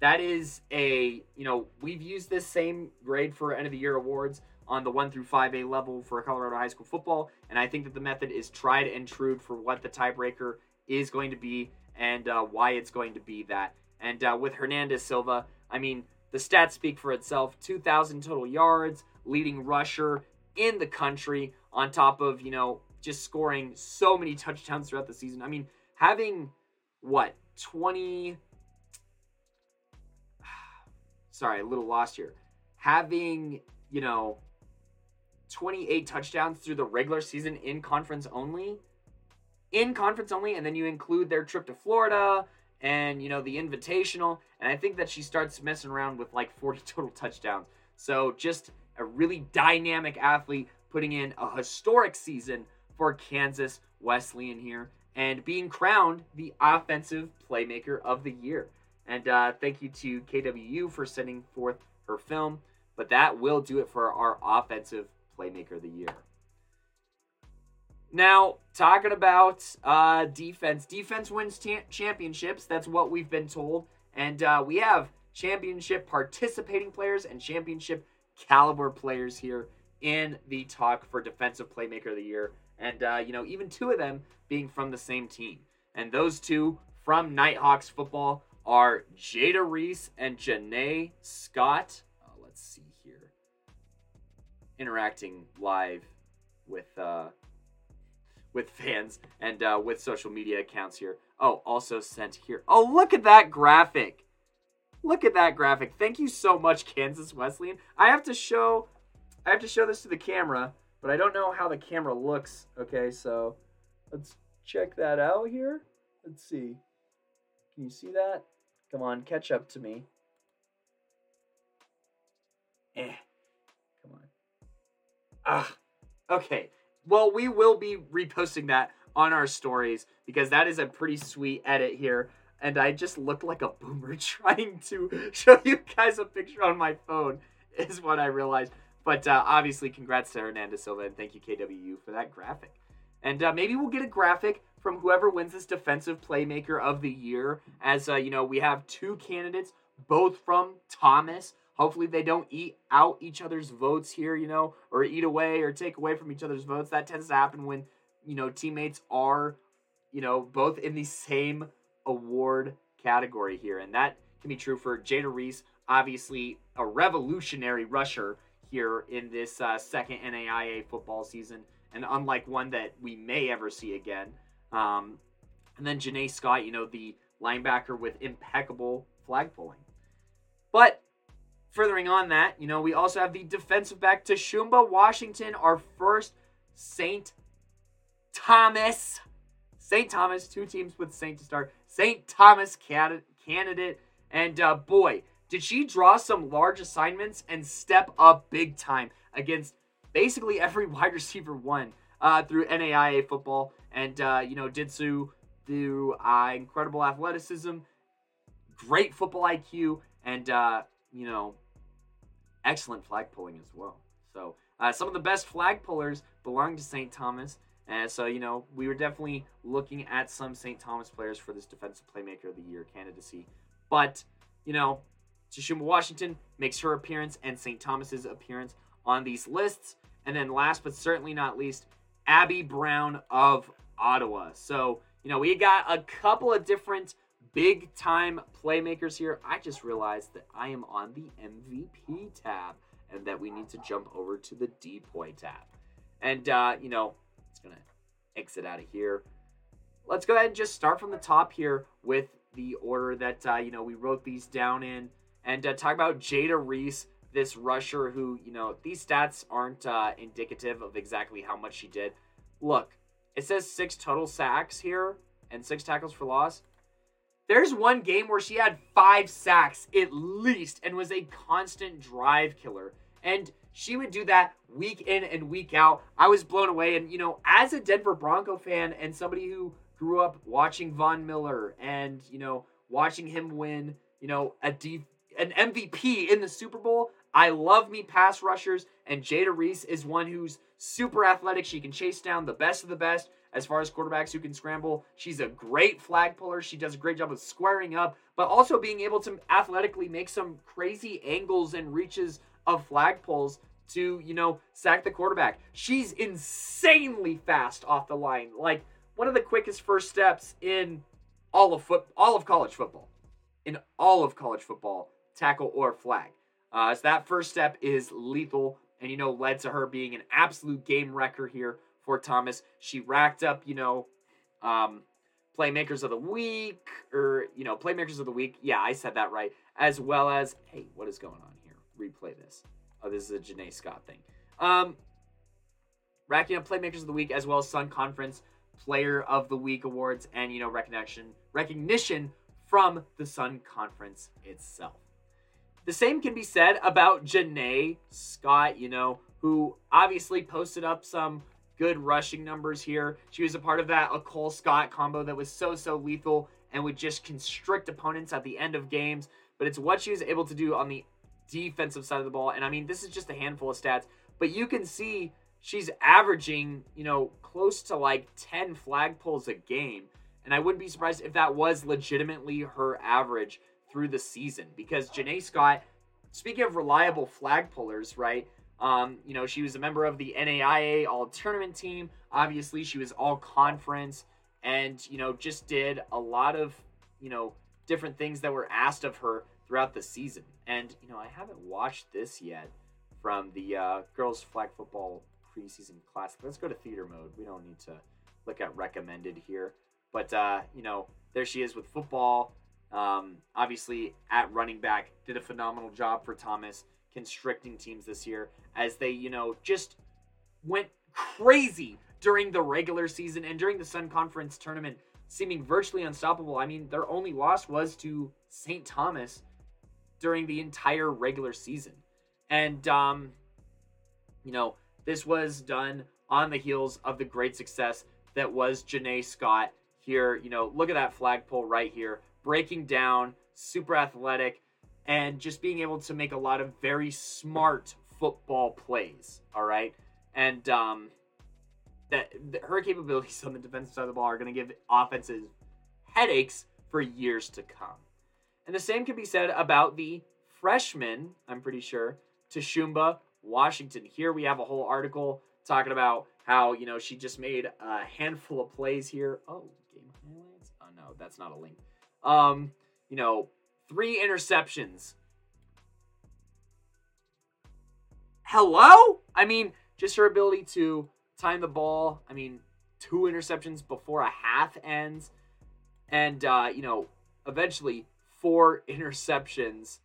That is a, you know, we've used this same grade for end of the year awards on the 1 through 5A level for Colorado high school football. And I think that the method is tried and true for what the tiebreaker is going to be and uh, why it's going to be that. And uh, with Hernandez Silva, I mean, the stats speak for itself 2,000 total yards, leading rusher in the country, on top of, you know, just scoring so many touchdowns throughout the season. I mean, having what, 20. (sighs) Sorry, a little lost here. Having, you know, 28 touchdowns through the regular season in conference only. In conference only, and then you include their trip to Florida and, you know, the invitational. And I think that she starts messing around with like 40 (laughs) total touchdowns. So just a really dynamic athlete putting in a historic season for Kansas Wesleyan here and being crowned the offensive playmaker of the year. And uh, thank you to KWU for sending forth her film. But that will do it for our offensive playmaker of the year. Now, talking about uh, defense, defense wins championships. That's what we've been told. And uh, we have championship participating players and championship caliber players here in the talk for defensive playmaker of the year. And, uh, you know, even two of them being from the same team. And those two from Nighthawks football are Jada Reese and Janae Scott. Uh, let's see here. Interacting live with uh, with fans and uh, with social media accounts here. Oh, also sent here. Oh, look at that graphic. Look at that graphic. Thank you so much, Kansas Wesleyan. I have to show I have to show this to the camera, but I don't know how the camera looks. Okay, so let's check that out here. Let's see. Can you see that? Come on, catch up to me. Eh. Come on. Ah. Okay. Well, we will be reposting that on our stories because that is a pretty sweet edit here. And I just looked like a boomer (laughs) trying to show you guys a picture on my phone, is what I realized. But uh, obviously, congrats to Hernandez Silva and thank you, KWU, for that graphic. And uh, maybe we'll get a graphic from whoever wins this defensive playmaker of the year. As uh, you know, we have two candidates, both from Thomas. Hopefully, they don't eat out each other's votes here, you know, or eat away or take away from each other's votes. That tends to happen when you know teammates are, you know, both in the same award category here, and that can be true for Jada Reese, obviously a revolutionary rusher here in this uh, second NAIA football season and unlike one that we may ever see again. Um, and then Janae Scott, you know, the linebacker with impeccable flag pulling. But furthering on that, you know, we also have the defensive back Tashumba Washington, our first St. Thomas. St. Thomas, two teams with St. to start. St. Thomas candidate. And uh, boy, did she draw some large assignments and step up big time against basically every (laughs) wide receiver won uh, through NAIA football. And, uh, you know, did so through uh, incredible athleticism, great football IQ, and, uh, you know, excellent flag pulling as well. So, uh, some of the best flag pullers belong to St. Thomas. And so, you know, we were definitely looking at some St. Thomas players for this Defensive Playmaker of the Year candidacy. But, you know, Tashumba Washington makes her appearance and St. Thomas's appearance on these lists. And then last but certainly not least, Abby Brown of Ottawa. So, you know, we got a couple of different big time playmakers here. I just realized that I am on the MVP tab and that we need to jump over to the DPOY tab. And, uh, you know, it's going to exit out of here. Let's go ahead and just start from the top here with the order that, uh, you know, we wrote these down in and uh, talk about Jada Reese, this rusher who, you know, these stats aren't uh, indicative of exactly how much she did. Look, it says six total sacks here and six tackles for loss. There's one game where she had five sacks at least and was a constant drive killer. And she would do that week in and week out. I was blown away. And, you know, as a Denver Bronco fan and somebody who grew up watching Von Miller and, you know, watching him win, you know, a D, an MVP in the Super Bowl, I love me pass rushers. And Jada Reese is one who's super athletic. She can chase down the best of the best as far as quarterbacks who can scramble. She's a great flag puller. She does a great job of squaring up, but also being able to athletically make some crazy angles and reaches of flag pulls to, you know, sack the quarterback. She's insanely fast off the line. Like one of the quickest first steps in all of foot all of college football. In all of college football, tackle or flag. Uh, so that first step is lethal and you know led to her being an absolute game wrecker here for Thomas. She racked up, you know, um, playmakers of the week, or you know, playmakers of the week. Yeah, I said that right. As well as, hey, what is going on here? Replay this. Oh, this is a Janae Scott thing. Um, racking up playmakers of the week as well as Sun Conference Player of the Week awards, and you know, recognition recognition from the Sun Conference itself. The same can be said about Janae Scott, you know, who obviously posted up some good rushing numbers here. She was a part of that Cole Scott combo that was so, so lethal and would just constrict opponents at the end of games. But it's what she was able to do on the defensive side of the ball. And I mean, this is just a handful of stats, but you can see she's averaging, you know, close to like 10 flag pulls a game. And I wouldn't be surprised if that was legitimately her average through the season because Janae Scott, speaking of reliable flag pullers, right? Um, you know, she was a member of the NAIA All Tournament team. Obviously, she was All Conference, and you know, just did a lot of you know different things that were asked of her throughout the season. And you know, I haven't watched this yet from the uh, girls flag football preseason classic. Let's go to theater mode. We don't need to look at recommended here, but uh, you know, there she is with football. Um, obviously, at running back, did a phenomenal job for Thomas constricting teams this year as they, you know, just went crazy during the regular season and during the Sun Conference tournament, seeming virtually unstoppable. I mean, their only loss was to St. Thomas during the entire regular season. And, um, you know, this was done on the heels of the great success that was Janae Scott here. You know, look at that flag pull right here, breaking down, super athletic and just being able to make a lot of very smart football plays. All right, and um, that, that her capabilities (laughs) on the defensive side of the ball are going to give offenses headaches for years to come. And the same can be said about the freshman. I'm pretty sure Tashumba Washington. Here we have a whole article talking about how you know she just made a handful of plays here. Oh, game highlights. Oh no, that's not a link. Um, you know, three interceptions. Hello? I mean, just her ability to time the ball. I mean, two interceptions before a half ends. And, uh, you know, eventually four interceptions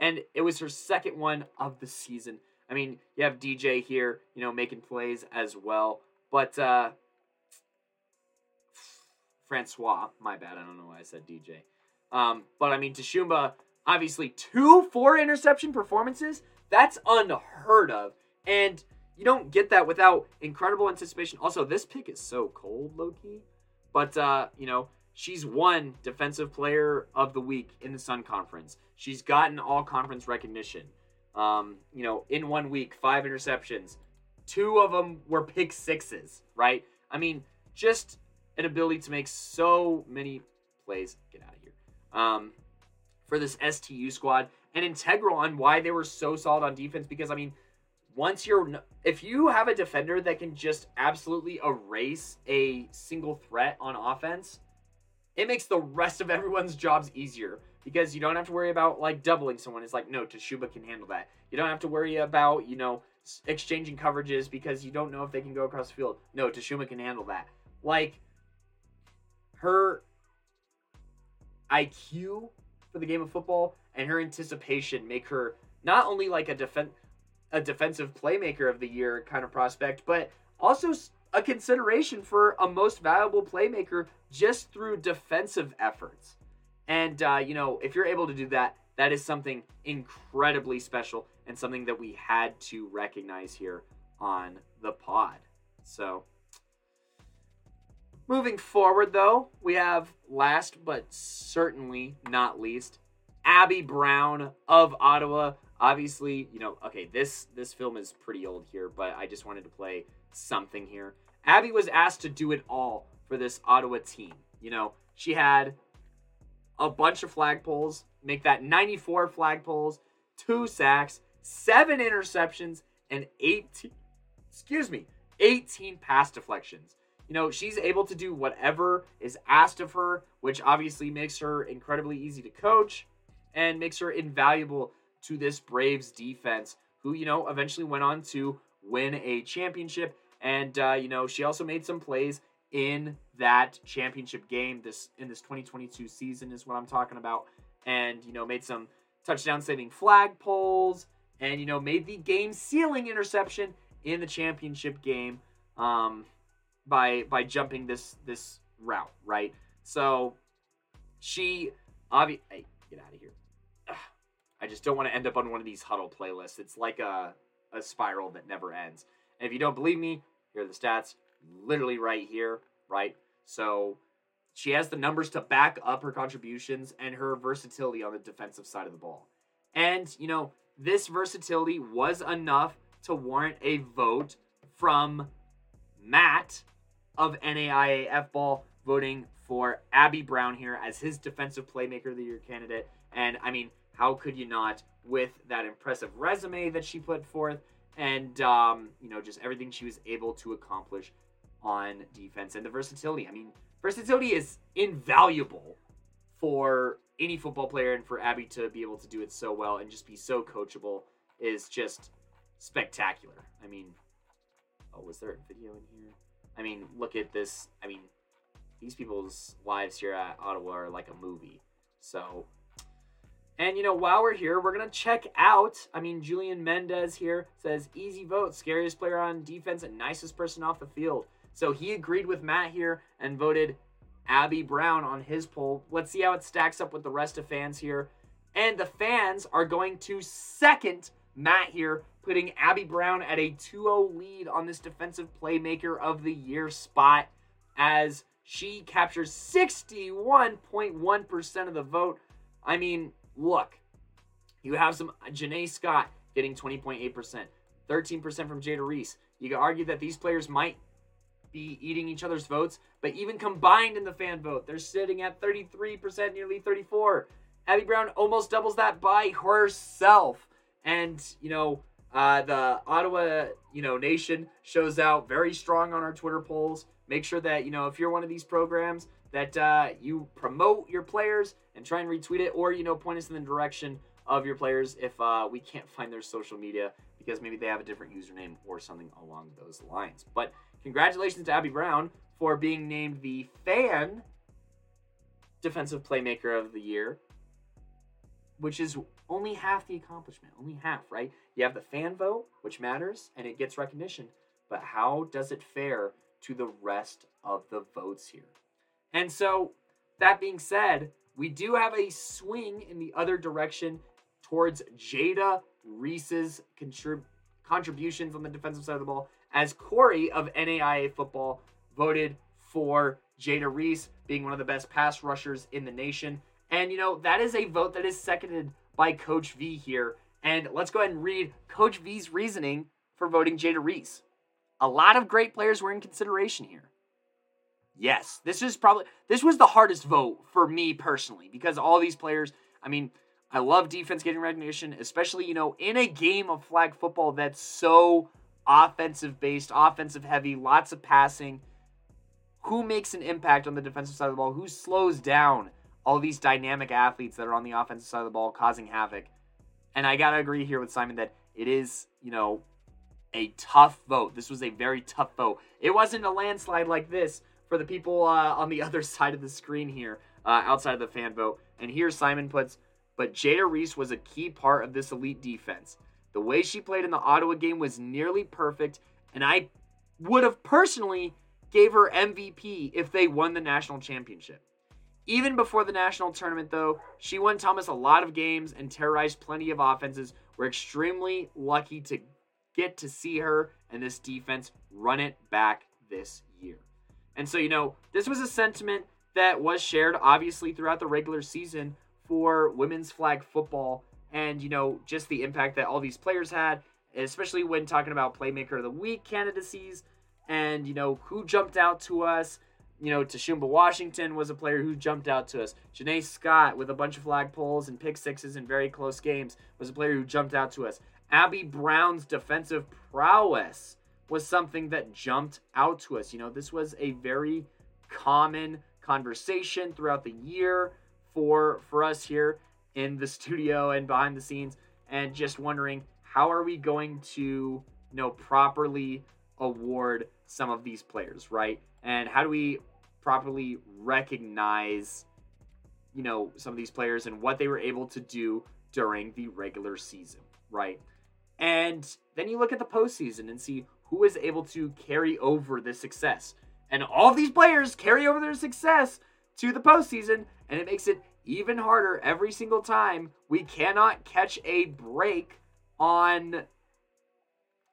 and it was her second one of the season. I mean, you have DJ here, you know, making plays as well, but uh, Francois, my bad, I don't know why I said DJ. Um, but I mean, Tashumba, obviously two four interception performances. That's unheard of, and you don't get that without incredible anticipation. Also, this pick is so cold, lowkey. But uh, you know, she's won defensive player of the week in the Sun Conference. She's gotten all conference recognition. Um, you know, in one week, five interceptions. Two of them were pick sixes, right? I mean, just an ability to make so many plays. Get out of here. Um, for this STU squad and integral on why they were so solid on defense because I mean once you're if you have a defender that can just absolutely erase a single threat on offense, it makes the rest of everyone's jobs easier because you don't have to worry about like doubling someone. It's like no, Tashuba can handle that. You don't have to worry about you know exchanging coverages because you don't know if they can go across the field. No, Tashuma can handle that. Like her IQ for the game of football and her anticipation make her not only like a defense a defensive playmaker of the year kind of prospect, but also a consideration for a most valuable playmaker just through defensive efforts. And uh, you know, if you're able to do that, that is something incredibly special and something that we had to recognize here on the pod. So, moving forward, though, we have last but certainly not least, Abby Brown of Ottawa obviously, you know, okay, this this film is pretty old here, but I just wanted to play something here. Abby was asked to do it all for this Ottawa team. You know, she had a bunch of flag pulls, make that 94 flag pulls, two sacks, seven interceptions, and 18 excuse me, 18 pass deflections. You know, she's able to do whatever is asked of her, which obviously makes her incredibly easy to coach and makes her invaluable to this Braves defense, who, you know, eventually went on to win a championship. And, uh, you know, she also made some plays in that championship game this in this 2022 season is what I'm talking about. And, you know, made some touchdown saving flag pulls and, you know, made the game sealing interception in the championship game um, by by jumping this this route, right? So she obviously hey, get out of here. I just don't want to end up on one of these Hudl playlists. It's like a, a spiral that never ends. And if you don't believe me, here are the stats literally right here, right? So she has the numbers to back up her contributions and her versatility on the defensive side of the ball. And, you know, this versatility was enough to warrant a vote from Matt of NAIAF Ball voting for Abby Brown here as his defensive playmaker of the year candidate. And I mean, how could you not with that impressive resume that she put forth and um, you know just everything she was able to accomplish on defense and the versatility? I mean versatility is invaluable for any football player and for abby to be able to do it so well and just be so coachable is just spectacular. I mean oh was there a video in here i mean look at this i mean these people's lives here at ottawa are like a movie so and you know, while we're here, we're gonna check out. I mean, Julian Mendez here says easy vote, scariest player on defense and nicest person off the field. So he agreed with Matt here and voted Abby Brown on his poll. Let's see how it stacks up with the rest of fans here. And the fans are going to second Matt here, putting Abby Brown at a 2-0 lead on this defensive playmaker of the year spot as she captures 61.1% of the vote. I mean, look, you have some Janae Scott getting 20.8%, 13% from Jada Reese. You could argue that these players might be eating each other's votes, but even combined in the fan vote, they're sitting at 33%, nearly 34. Abby Brown almost doubles that by herself. And, you know, uh, the Ottawa, you know, nation shows out very strong on our Twitter polls. Make sure that, you know, if you're one of these programs that uh, you promote your players and try and retweet it, or you know, point us in the direction of your players if uh, we can't find their social media because maybe they have a different username or something along those lines. But congratulations to Abby Brown for being named the fan defensive playmaker of the year. which is only half the accomplishment, only half, right? You have the fan vote, which matters and it gets recognition, but how does it fare to the rest of the votes here? And so, that being said, we do have a swing in the other direction towards Jada Reese's contrib- contributions on the defensive side of the ball, as Corey of NAIA football voted for Jada Reese being one of the best pass rushers in the nation. And, you know, that is a vote that is seconded by Coach V here. And let's go ahead and read Coach V's reasoning for voting Jada Reese. A lot of great players were in consideration here. Yes, this is probably this was the hardest vote for me personally because all these players, I mean, I love defense getting recognition, especially, you know, in a game of flag football that's so offensive based, offensive heavy, lots of passing. Who makes an impact on the defensive side of the ball? Who slows down all these dynamic athletes that are on the offensive side of the ball causing havoc? And I got to agree here with Simon that it is, you know, a tough vote. This was a very tough vote. It wasn't a landslide like this for the people uh, on the (laughs) other side of the screen here, uh, outside of the fan vote. And here Simon puts, but Jada Reese was a key part of this elite defense. The way she played in the Ottawa game was nearly perfect, and I would have personally gave her MVP if they won the national championship. Even before the national tournament, though, she won Thomas a lot of games and terrorized plenty of offenses. We're extremely lucky to get to see her and this defense run it back this year. And so, you know, this was a sentiment that was shared obviously throughout the regular season for women's flag football and, you know, just the impact that all these players had, especially when talking about Playmaker of the Week candidacies and, you know, who jumped out to us. You know, Tashumba Washington was a player who jumped out to us. Janae Scott, with a bunch of flag pulls and pick sixes in very close games, was a player who jumped out to us. Abby Brown's defensive prowess was something that jumped out to us. You know, this was a very common conversation throughout the year for for us here in the (laughs) studio and behind the scenes and just wondering how are we going to you know properly award some of these players, right? And how do we properly recognize you know some of these players and what they were able to do during the regular season, right? And then you look at the postseason and see who is able to carry over this success. And all of these players carry over their success to the postseason, and it makes it even harder every single time. We cannot catch a break on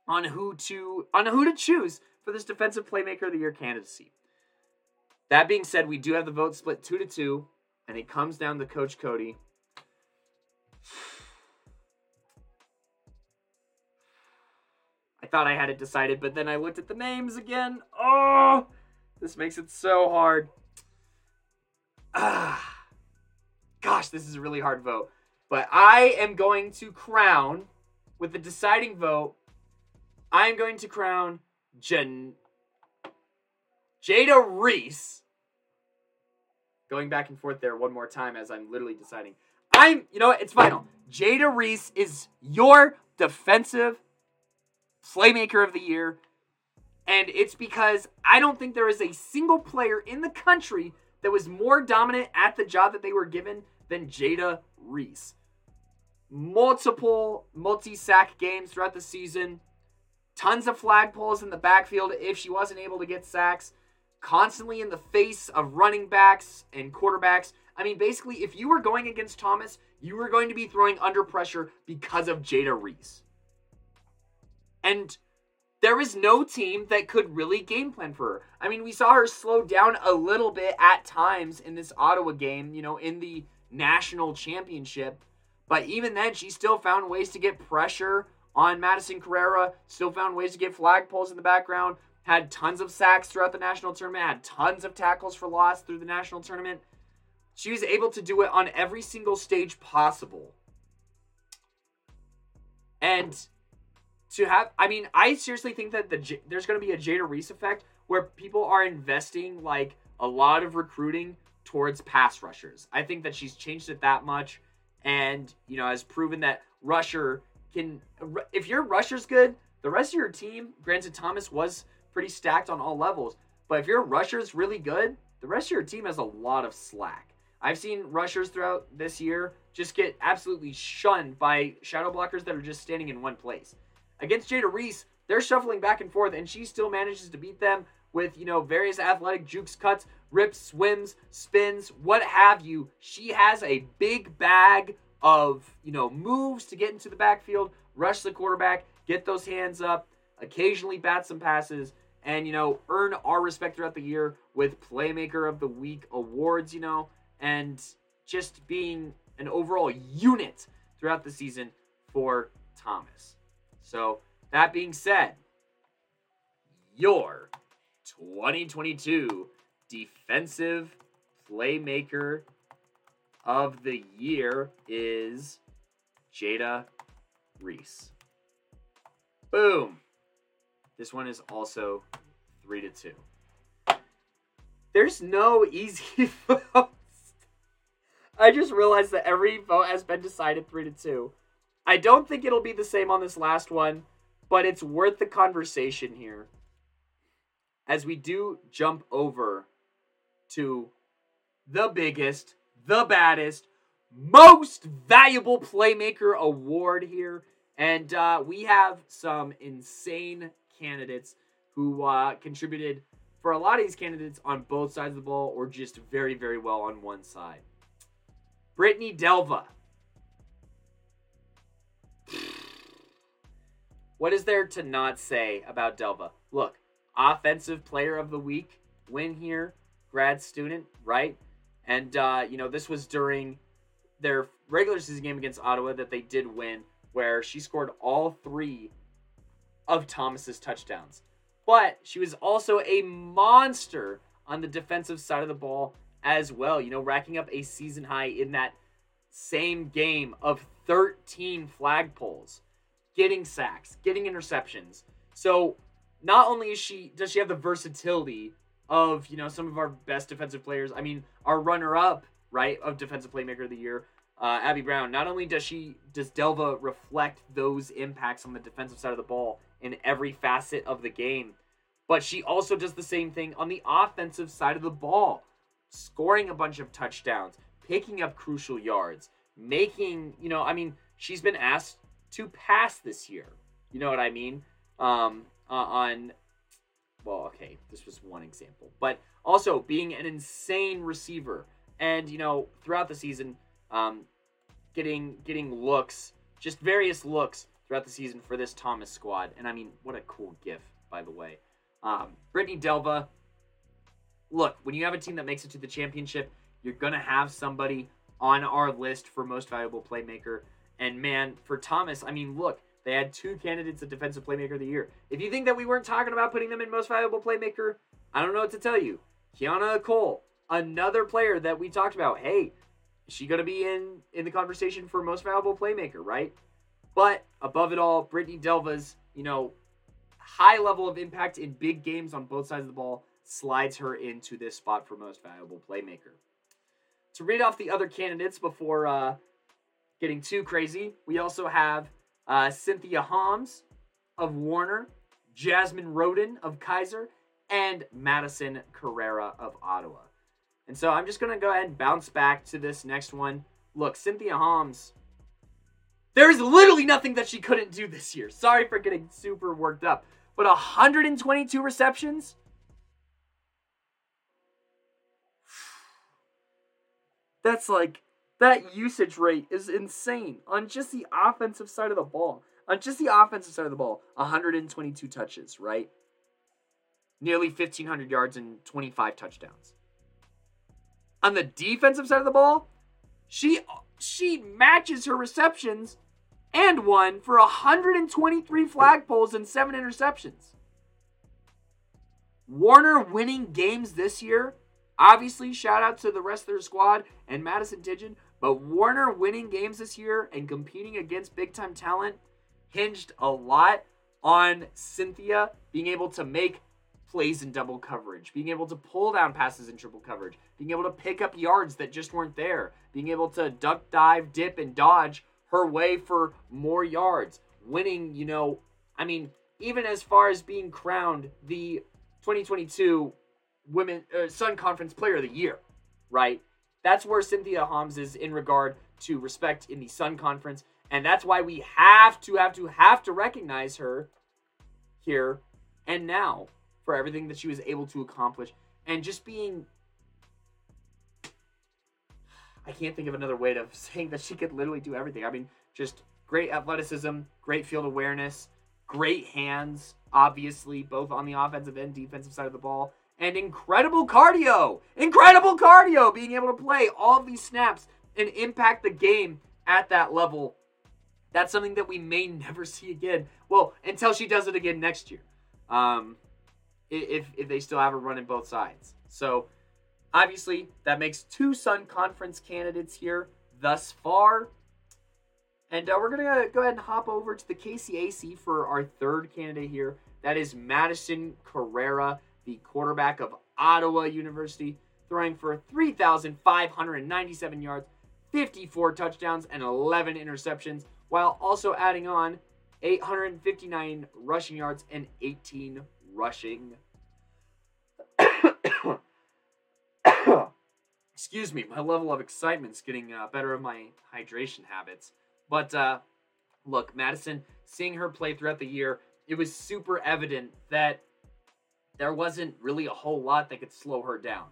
on who to on who to choose for this defensive playmaker of the year candidacy. That being said, we do have the vote split two to two, and it comes down to Coach Cody. I thought I had it decided, but then I looked at the names again. Oh, this makes it so hard. Ah, gosh, this is a really hard vote. But I am going to crown, with the deciding vote, I am going to crown Jen, Jada Reese. Going back and forth there one more time as I'm literally deciding. I'm, you know what, it's final. Jada Reese is your defensive playmaker of the year. And it's because I don't think there is a single player in the country that was more dominant at the job that they were given than Jada Reese. Multiple multi sack games throughout the season, tons of flag pulls in the backfield if she wasn't able to get sacks, constantly in the face of running backs and quarterbacks. I mean, basically, if you were going against Thomas, you were going to be throwing under pressure because of Jada Reese. And there is no team that could really game plan for her. I mean, we saw her slow down a little bit at times in this Ottawa game, you know, in the national championship. But even then, she still found ways to get pressure on Madison Carrera, still found ways to get flag pulls in the background, had tons of sacks throughout the national tournament, had tons of tackles for loss through the national tournament. She was able to do it on every single stage possible. And to have, I mean, I seriously think that the there's going to be a Jada Reese effect where people are investing like a lot of recruiting towards pass rushers. I think that she's changed it that much, and you know has proven that rusher can. If your rusher's good, the rest of your team. Granted, Thomas was pretty stacked on all levels, but if your rusher's really good, the rest of your team has a lot of slack. I've seen rushers throughout this year just get absolutely shunned by shadow blockers that are just standing in one place. Against Jada Reese, they're shuffling back and forth, and she still manages to beat them with, you know, various athletic jukes, cuts, rips, swims, spins, what have you. She has a big bag of, you know, moves to get into the backfield, rush the quarterback, get those hands up, occasionally bat some passes, and, you know, earn our respect throughout the year with Playmaker of the Week awards, you know, and just being an overall unit throughout the season for Thomas. So, that being said, your 2022 Defensive Playmaker of the Year is Jada Reese. Boom. This one is also 3 to 2. There's no easy (laughs) votes. I just realized that every vote has been decided 3 to 2. I don't think it'll be the same on this last one, but it's worth the conversation here as we do jump over to the biggest, the baddest, most valuable playmaker award here. And uh, we have some insane candidates who uh, contributed for a lot of these candidates on both sides of the ball or just very, very well on one side. Brittany Delva. What is there to not say about Delva? Look, offensive player of the week win here, grad student, right? And uh, you know, this was during their regular season game against Ottawa that they did win, where she scored all three of Thomas's touchdowns. But she was also a monster on the defensive side of the ball as well, you know, racking up a season high in that same game of 13 flag pulls, getting sacks, getting interceptions. So not only is she does she have the versatility of you know some of our best defensive players. I mean, our runner-up right of defensive playmaker of the year, uh, Abby Brown. Not only does she does Delva reflect those impacts on the defensive side of the ball in every facet of the game, but she also does the same thing on the offensive side of the ball, scoring a bunch of touchdowns, picking up crucial yards, making you know. I mean, she's been asked to pass this year. You know what I mean? Um, uh, on well, okay, this was one example, but also being an insane receiver, and you know throughout the season, um, getting getting looks, just various looks throughout the season for this Thomas squad, and I mean, what a cool gif, by the way. Um, Brittany Delva. Look, when you have a team that makes it to the championship, you're gonna have somebody on our list for most valuable playmaker. And man, for Thomas, I mean, look, they had two candidates at Defensive Playmaker of the Year. If you think that we weren't talking about putting them in Most Valuable Playmaker, I don't know what to tell you. Kiana Cole, another player that we talked about. Hey, is she going to be in in the conversation for Most Valuable Playmaker, right? But above it all, Brittany Delva's, you know, high level of impact in big games on both sides of the ball slides her into this spot for Most Valuable Playmaker. To read off the other candidates before uh, getting too crazy, we also have uh, Cynthia Homs of Warner, Jasmine Roden of Keiser, and Madison Carrera of Ottawa. And so I'm just going to go ahead and bounce back to this next one. Look, Cynthia Homs, there's literally nothing that she couldn't do this year. Sorry for getting super worked up. But 122 receptions? That's like that usage rate is insane on just the offensive side of the ball. On just the offensive side of the ball, 122 touches, right? Nearly 1,500 yards and 25 touchdowns. On the defensive side of the ball, she she matches her receptions and one for 123 flag pulls and seven interceptions. Warner winning games this year. Obviously, shout out to the rest of their squad and Madison Tidgeon, but Warner winning games this year and competing against big time talent hinged a lot on Cynthia being able to make plays in double coverage, being able to pull down passes in triple coverage, being able to pick up yards that just weren't there, being able to duck, dive, dip, and dodge her way for more yards, winning, you know, I mean, even as far as being crowned the 2022 Women uh, Sun Conference Player of the Year, right? That's where Cynthia Holmes is in regard to respect in the Sun Conference. And that's why we have to, have to, have to recognize her here and now for everything that she was able to accomplish and just being I can't think of another way of (laughs) saying that she could literally do everything. I mean, just great athleticism, great field awareness, great hands, obviously, both on the offensive and defensive side of the ball, and incredible cardio. Incredible cardio, being able to play all of these snaps and impact the game at that level. That's something that we may (laughs) never see again. Well, until she does it again next year. Um, if, if they still have a run in both sides. So, obviously, that makes two Sun Conference candidates here thus far. And uh, we're to go ahead and hop over to the KCAC for our third candidate here. That is Madison Carrera, the quarterback of Ottawa University, throwing for 3,597 yards, 54 touchdowns, and 11 interceptions, while also adding on 859 rushing yards and 18 rushing. Excuse me, my level of excitement's getting uh, better of my hydration habits. But uh, look, Madison, seeing her play throughout the year, it was super evident that there wasn't really a whole lot that could slow her down.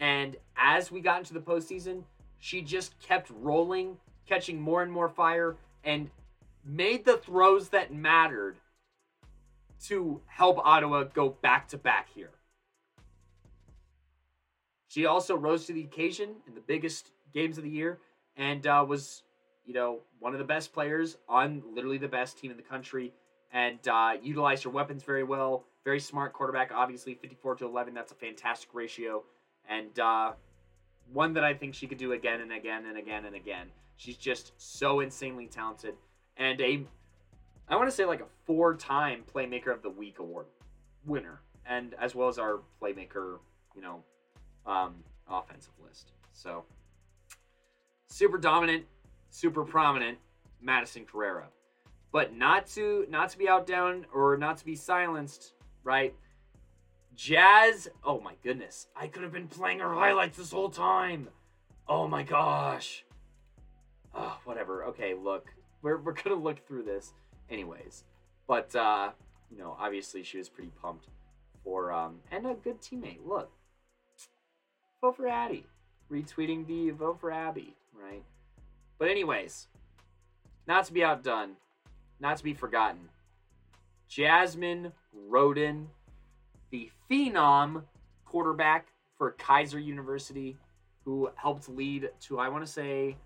And as we got into the postseason, she just kept rolling, catching more and more fire, and made the throws that mattered to help Ottawa go back to back here. She also rose to the occasion in the biggest games of the year and uh, was, you know, one of the best players on literally the best team in the country and uh, utilized her weapons very well. Very smart quarterback, obviously, 54 to 11. That's a fantastic ratio. And uh, one that I think she could do again and again and again and again. She's just so insanely talented and a I want to say like a four-time Playmaker of the Week award winner, and as well as our Playmaker, you know, um, offensive list. So super dominant, super prominent, Madison Carrera, but not to not to be outdone or not to be silenced, right? Jazz, oh my goodness, I could have been playing her highlights this whole time. Oh my gosh. Oh, whatever. Okay, look, we're we're gonna look through this anyways. But uh, you know, obviously she was pretty pumped for um and a good teammate. Look. Vote for Addie. Retweeting the vote for Abby, right? But anyways, not to be outdone, not to be forgotten. Jasmine Rhoden, the phenom quarterback for Keiser University, who helped lead to I want to say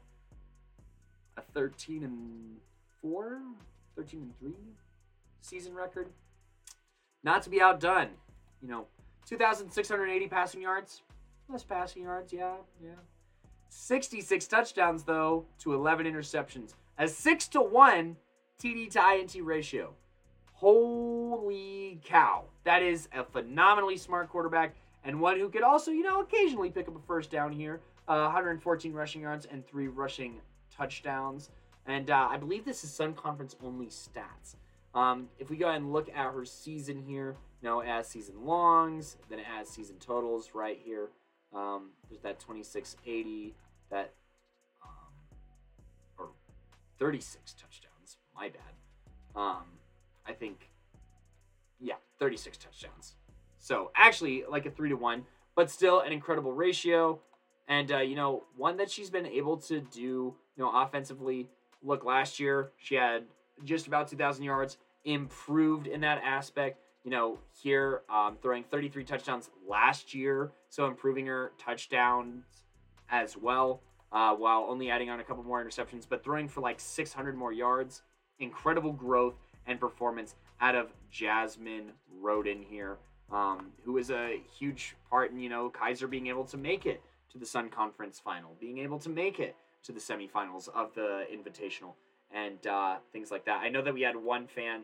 a 13 and 4, 13 and 3 season record. Not to be outdone. You know, 2,680 passing yards. Less passing yards, yeah, yeah. 66 touchdowns, though, to 11 interceptions. A 6 to 1 TD to INT ratio. Holy cow. That is a phenomenally smart quarterback and one who could also, you know, occasionally pick up a first down here. Uh, 114 rushing yards and three rushing touchdowns. And uh, I believe this is Sun Conference only stats. Um, if we go ahead and look at her season here, you know, as season longs, then has season totals right here. Um, there's that 2680, that, um, or 36 touchdowns. My bad. Um, I think, yeah, 36 touchdowns. So actually, like a three to one, but still an incredible ratio. And, uh, you know, one that she's been able to do, you know, offensively. Look, last year she had just about 2,000 yards, improved in that aspect. You know, here um, throwing 33 touchdowns last year, so improving her touchdowns as well, uh, while only adding on a couple more interceptions, but throwing for like 600 more yards. Incredible growth and performance out of Jasmine Rhoden here, um, who is a huge part in, you know, Keiser being able to make it to the Sun Conference final, being able to make it to the semifinals of the Invitational, and uh, things like that. I know that we had one fan,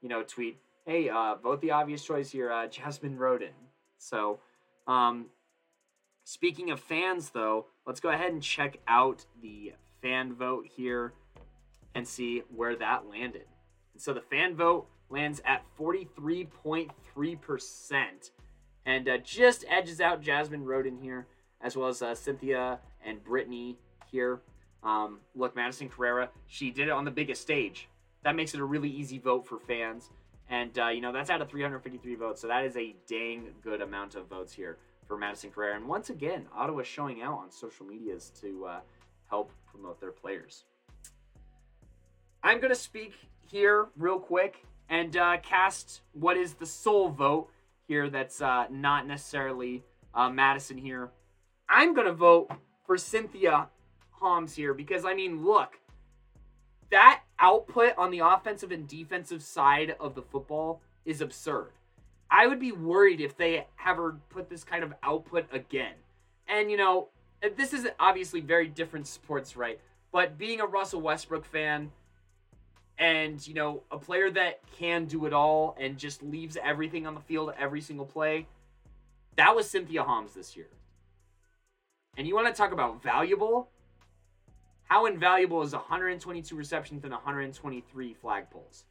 you know, tweet, "Hey, uh, vote the obvious choice here, uh, Jasmine Roden." So, um, speaking of fans, though, let's go ahead and check out the fan vote here and see where that landed. And so the fan vote lands at 43.3% and uh, just edges out Jasmine Roden here as well as uh, Cynthia and Brittany here. Um, look, Madison Carrera, she did it on the biggest stage. That makes it a really easy vote for fans. And, uh, you know, that's out of 353 votes. So that is a dang good amount of votes here for Madison Carrera. And once again, Ottawa showing out on social medias to uh, help promote their players. I'm going to speak here real quick and uh, cast what is the sole vote here that's uh, not necessarily uh, Madison here. I'm going to vote for Cynthia Homs here because, I mean, look, that output on the offensive and defensive side of the football is absurd. I would be worried if they ever put this kind of output again. And, you know, this is obviously very different sports, right? But being a Russell Westbrook fan, and you know a player that can do it all and just leaves everything on the field every single play that was cynthia homs this year and you want to talk about valuable how invaluable is 122 receptions and 123 flag pulls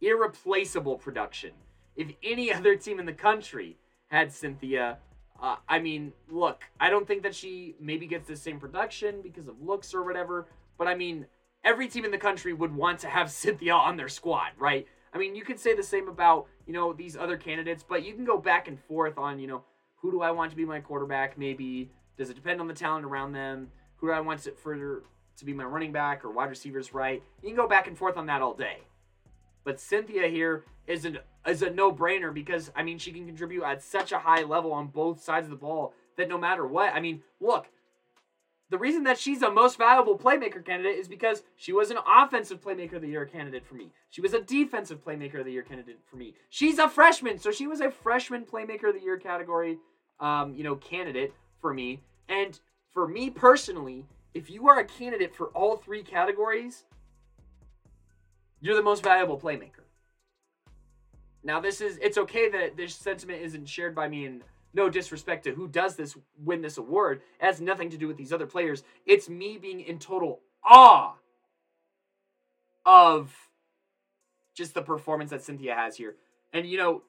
irreplaceable production if any other team in the country had cynthia uh, I mean, look, I don't think that she maybe gets the same production because of looks or whatever, but I mean, every team in the country would want to have (laughs) Cynthia on their squad, right? I mean, you could say the same about, you know, these other candidates, but you can go back and forth on, you know, who do I want to be my quarterback? Maybe does it depend on the talent around them? Who do I want to further to be my running back or wide receivers, right? You can go back and forth on that all day. But Cynthia here is an is a no-brainer because I mean she can contribute at such a high level on both sides of the ball that no matter what, I mean, look, the reason that she's a most valuable playmaker candidate is because she was an offensive playmaker of the year candidate for me. She was a defensive playmaker of the year candidate for me. She's a freshman, so she was a freshman playmaker of the year category um, you know, candidate for me. And for me personally, if you are a candidate for all three categories, you're the most valuable playmaker. Now, this is it's okay that this sentiment isn't shared by me, and no disrespect to who does this win this award. It has nothing to do with these other players. It's me being in total awe of just the performance that Cynthia has here. And you know,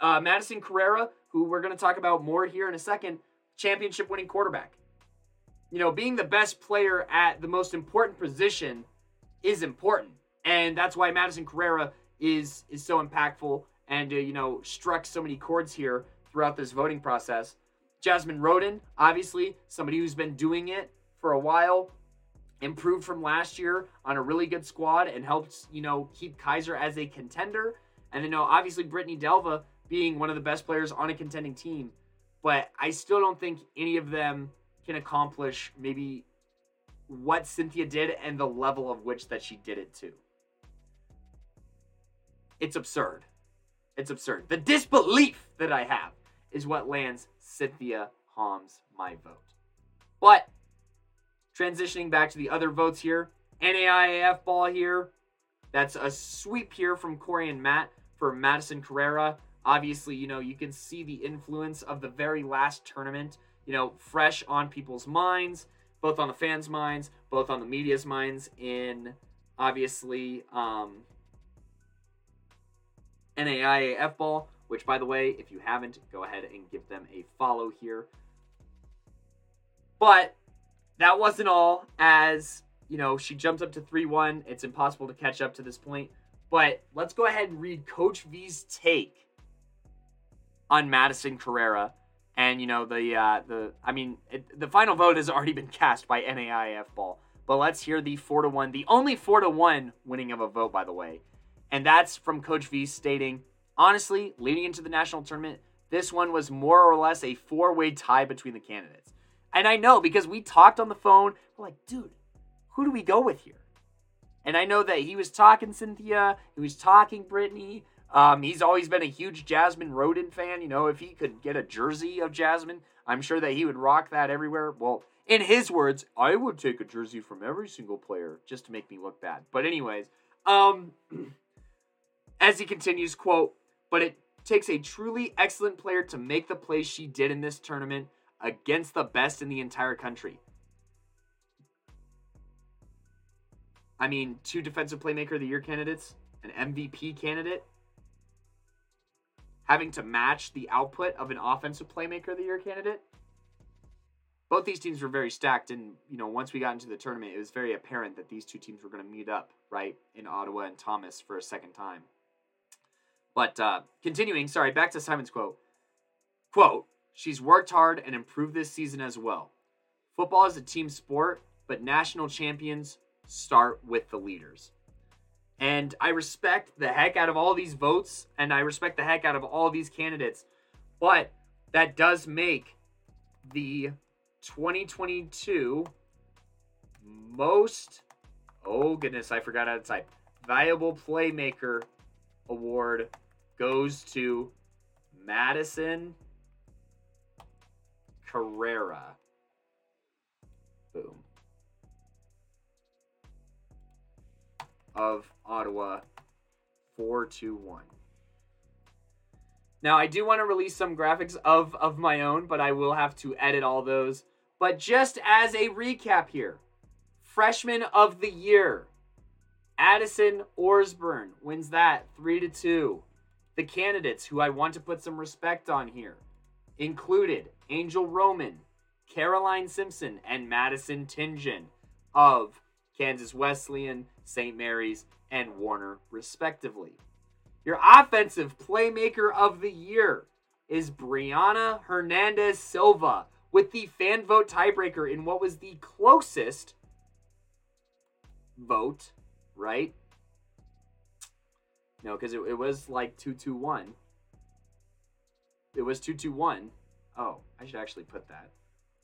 uh, Madison Carrera, who we're going to talk about more here in a second, championship winning quarterback. You know, being the best player at the most important position is important. And that's why Madison Carrera is is so impactful and uh, you know struck so many chords here throughout this voting process. Jasmine Roden, obviously somebody who's been doing it for a while, improved from last year on a really good squad and helped you know keep Keiser as a contender. And then you know obviously Brittany Delva being one of the best players on a contending team, but I still don't think any of them can accomplish maybe what Cynthia did and the level of which that she did it to. It's absurd. It's absurd. The disbelief that I have is what lands Cynthia Homs my vote. But transitioning back to the other votes here, NAIAF ball here. That's a sweep here from Corey and Matt for Madison Carrera. Obviously, you know, you can see the influence of the very last tournament, you know, fresh on people's minds, both on the fans' minds, both on the media's minds, in obviously um, NAIAF ball, which, by the way, if you haven't, go ahead and give them a follow here. But that wasn't all, as, you know, she jumped up to 3 1. It's impossible to catch up to this point. But let's go ahead and read Coach V's take on Madison Carrera. And, you know, the, uh, the I mean, it, the final vote has already been cast by NAIAF ball. But let's hear the 4 to 1, the only 4 to 1 winning of a vote, by the way. And that's from Coach V stating, honestly, leading into the national tournament, this one was more or less a four way tie between the candidates. And I know because we talked on the phone, we're like, dude, who do we go with here? And I know that he was talking Cynthia, he was talking Brittany. Um, he's always been a huge Jasmine Roden fan. You know, if he could get a jersey of Jasmine, I'm sure that he would rock that everywhere. Well, in his words, I would take a jersey from every single player just to make me look bad. But anyways, um (clears throat) As he continues, quote, but it takes a truly excellent player to make the play she did in this tournament against the best in the entire country. I mean, two defensive playmaker of the year candidates, an MVP candidate. Having to match the output of an offensive playmaker of the year candidate. Both these teams were very stacked, and you know, once we got into the tournament, it was very apparent that these two teams were going to meet up right in Ottawa and Thomas for a second time. But uh, continuing, sorry, back to Simon's quote. Quote: She's worked hard and improved this season as well. Football is a team sport, but national champions start with the leaders. And I respect the heck out of all these votes, and I respect the heck out of all these candidates. But that does make the 2022 most, oh goodness, I forgot how to type, valuable playmaker award goes to Madison Carrera. Boom. Of Ottawa 4 2 1. Now, I do want to release some graphics of, of my own, but I will have to edit all those. But just as a recap here freshman of the year, Addison Orsborn wins that 3 to 2. The candidates who I want to put some respect on here included Angel Roman, Caroline Simpson, and Madison Tingen of Kansas Wesleyan, St. Mary's, and Warner, respectively. Your offensive playmaker of the year is Brianna Hernandez Silva with the fan vote tiebreaker in what was the closest vote, right? No, because it, it was like 2 2 1. It was 2 2 1. Oh, I should actually put that.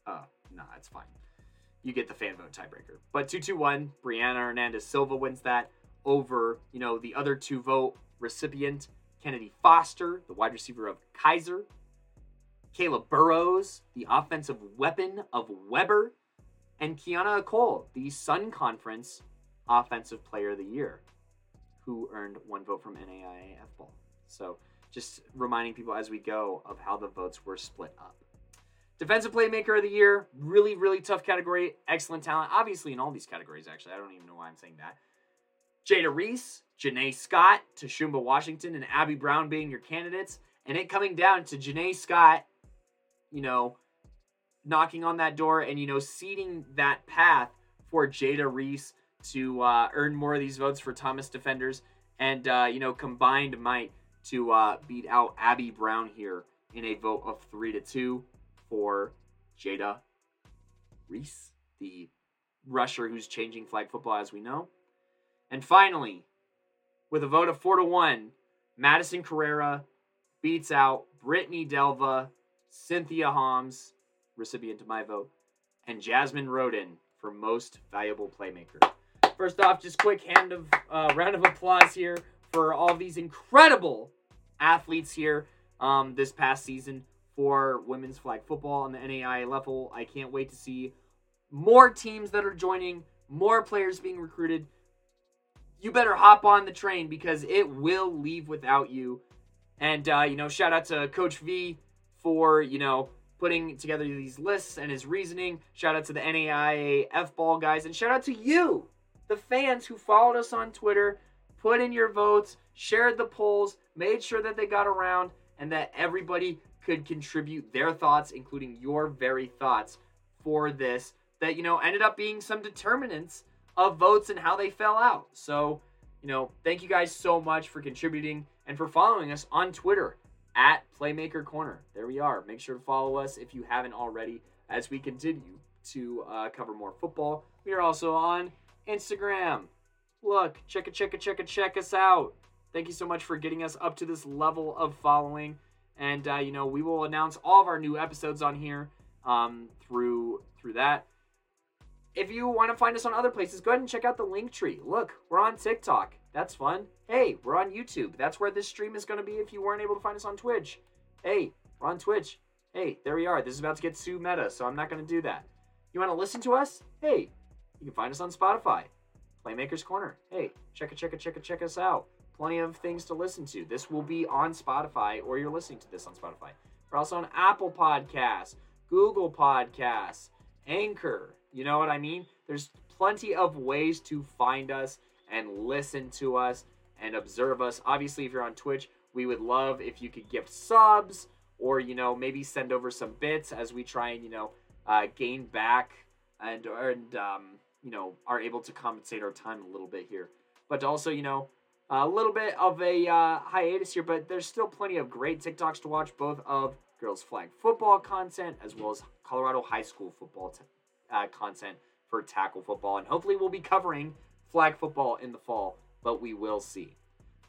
Oh, no, nah, it's fine. You get the fan vote tiebreaker. But 2 2 1, Brianna Hernandez Silva wins that over, you know, the other two vote recipient, Kennedy Foster, the wide receiver of Keiser, Kayla Burrows, the offensive weapon of Webber, and Kiana Cole, the Sun Conference Offensive Player of the Year, who earned one vote from NAIA Ball. So just reminding people as we go of how the votes were split up. Defensive Playmaker of the Year, really, really tough category. Excellent talent. Obviously, in all these categories, actually. I don't even know why I'm saying that. Jada Reese, Janae Scott, Tashumba Washington, and Abby Brown being your candidates. And it coming down to Janae Scott, you know, knocking on that door and, you know, seeding that path for Jada Reese to uh, earn more of these votes for Thomas defenders. And, uh, you know, combined might to uh, beat out Abby Brown here in a vote of three to two for Jada Reese, the rusher who's changing flag football as we know. And finally, with a vote of four to one, Madison Carrera beats out Brittany Delva, Cynthia Homs, recipient of my vote, and Jasmine Roden for most valuable playmaker. First off, just quick hand of uh, round of applause here for all these incredible athletes here um, this past season for women's flag football on the NAIA level. I can't wait to see more teams that are joining, more players being recruited. You better hop on the train because it will leave without you. And uh, you know, shout out to Coach V for you know putting together these lists and his reasoning. Shout out to the NAIA F ball guys, and shout out to you, the fans who followed us on Twitter, put in your votes, shared the polls, made sure that they got around, and that everybody could contribute their thoughts, including your very thoughts, for this. That, you know, ended up being some determinants of votes and how they fell out. So, you know, thank you guys so much for contributing and for following us on Twitter at Playmaker Corner. There we are. Make sure to follow us if you haven't already as we continue to uh, cover more football. We are also on Instagram. Look, check it, check it, check it, check us out. Thank you so much for getting us up to this level of following. And uh, you know, we will announce all of our new episodes on here um, through through that. If you want to find us on other places, go ahead and check out the Linktree. Look, we're on TikTok. That's fun. Hey, we're on YouTube. That's where this stream is going to be if you weren't able to find us on Twitch. Hey, we're on Twitch. Hey, there we are. This is about to get too meta, so I'm not going to do that. You want to listen to us? Hey, you can find us on Spotify. Playmakers Corner. Hey, check it, check it, check it, check us out plenty of things to listen to. This will be on Spotify, or you're listening to this on Spotify. We're also on Apple Podcasts, Google Podcasts, Anchor. You know what I mean? There's plenty of ways to find us and listen to us and observe us. Obviously, if you're on Twitch, We would love if you could gift subs or, you know, maybe send over some bits as we try and, you know, uh, gain back and, and um, you know, are able to compensate our time a little bit here. But also, you know, a little bit of a uh, hiatus here, but there's still plenty of great TikToks to watch, both of girls flag football content as well as Colorado high school football t- uh, content for tackle football. And hopefully, we'll be covering flag football in the fall, but we will see.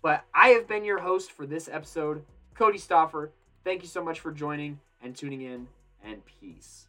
But I have been your host for this episode, Cody Stoffer. Thank you so much for joining and tuning in, and peace.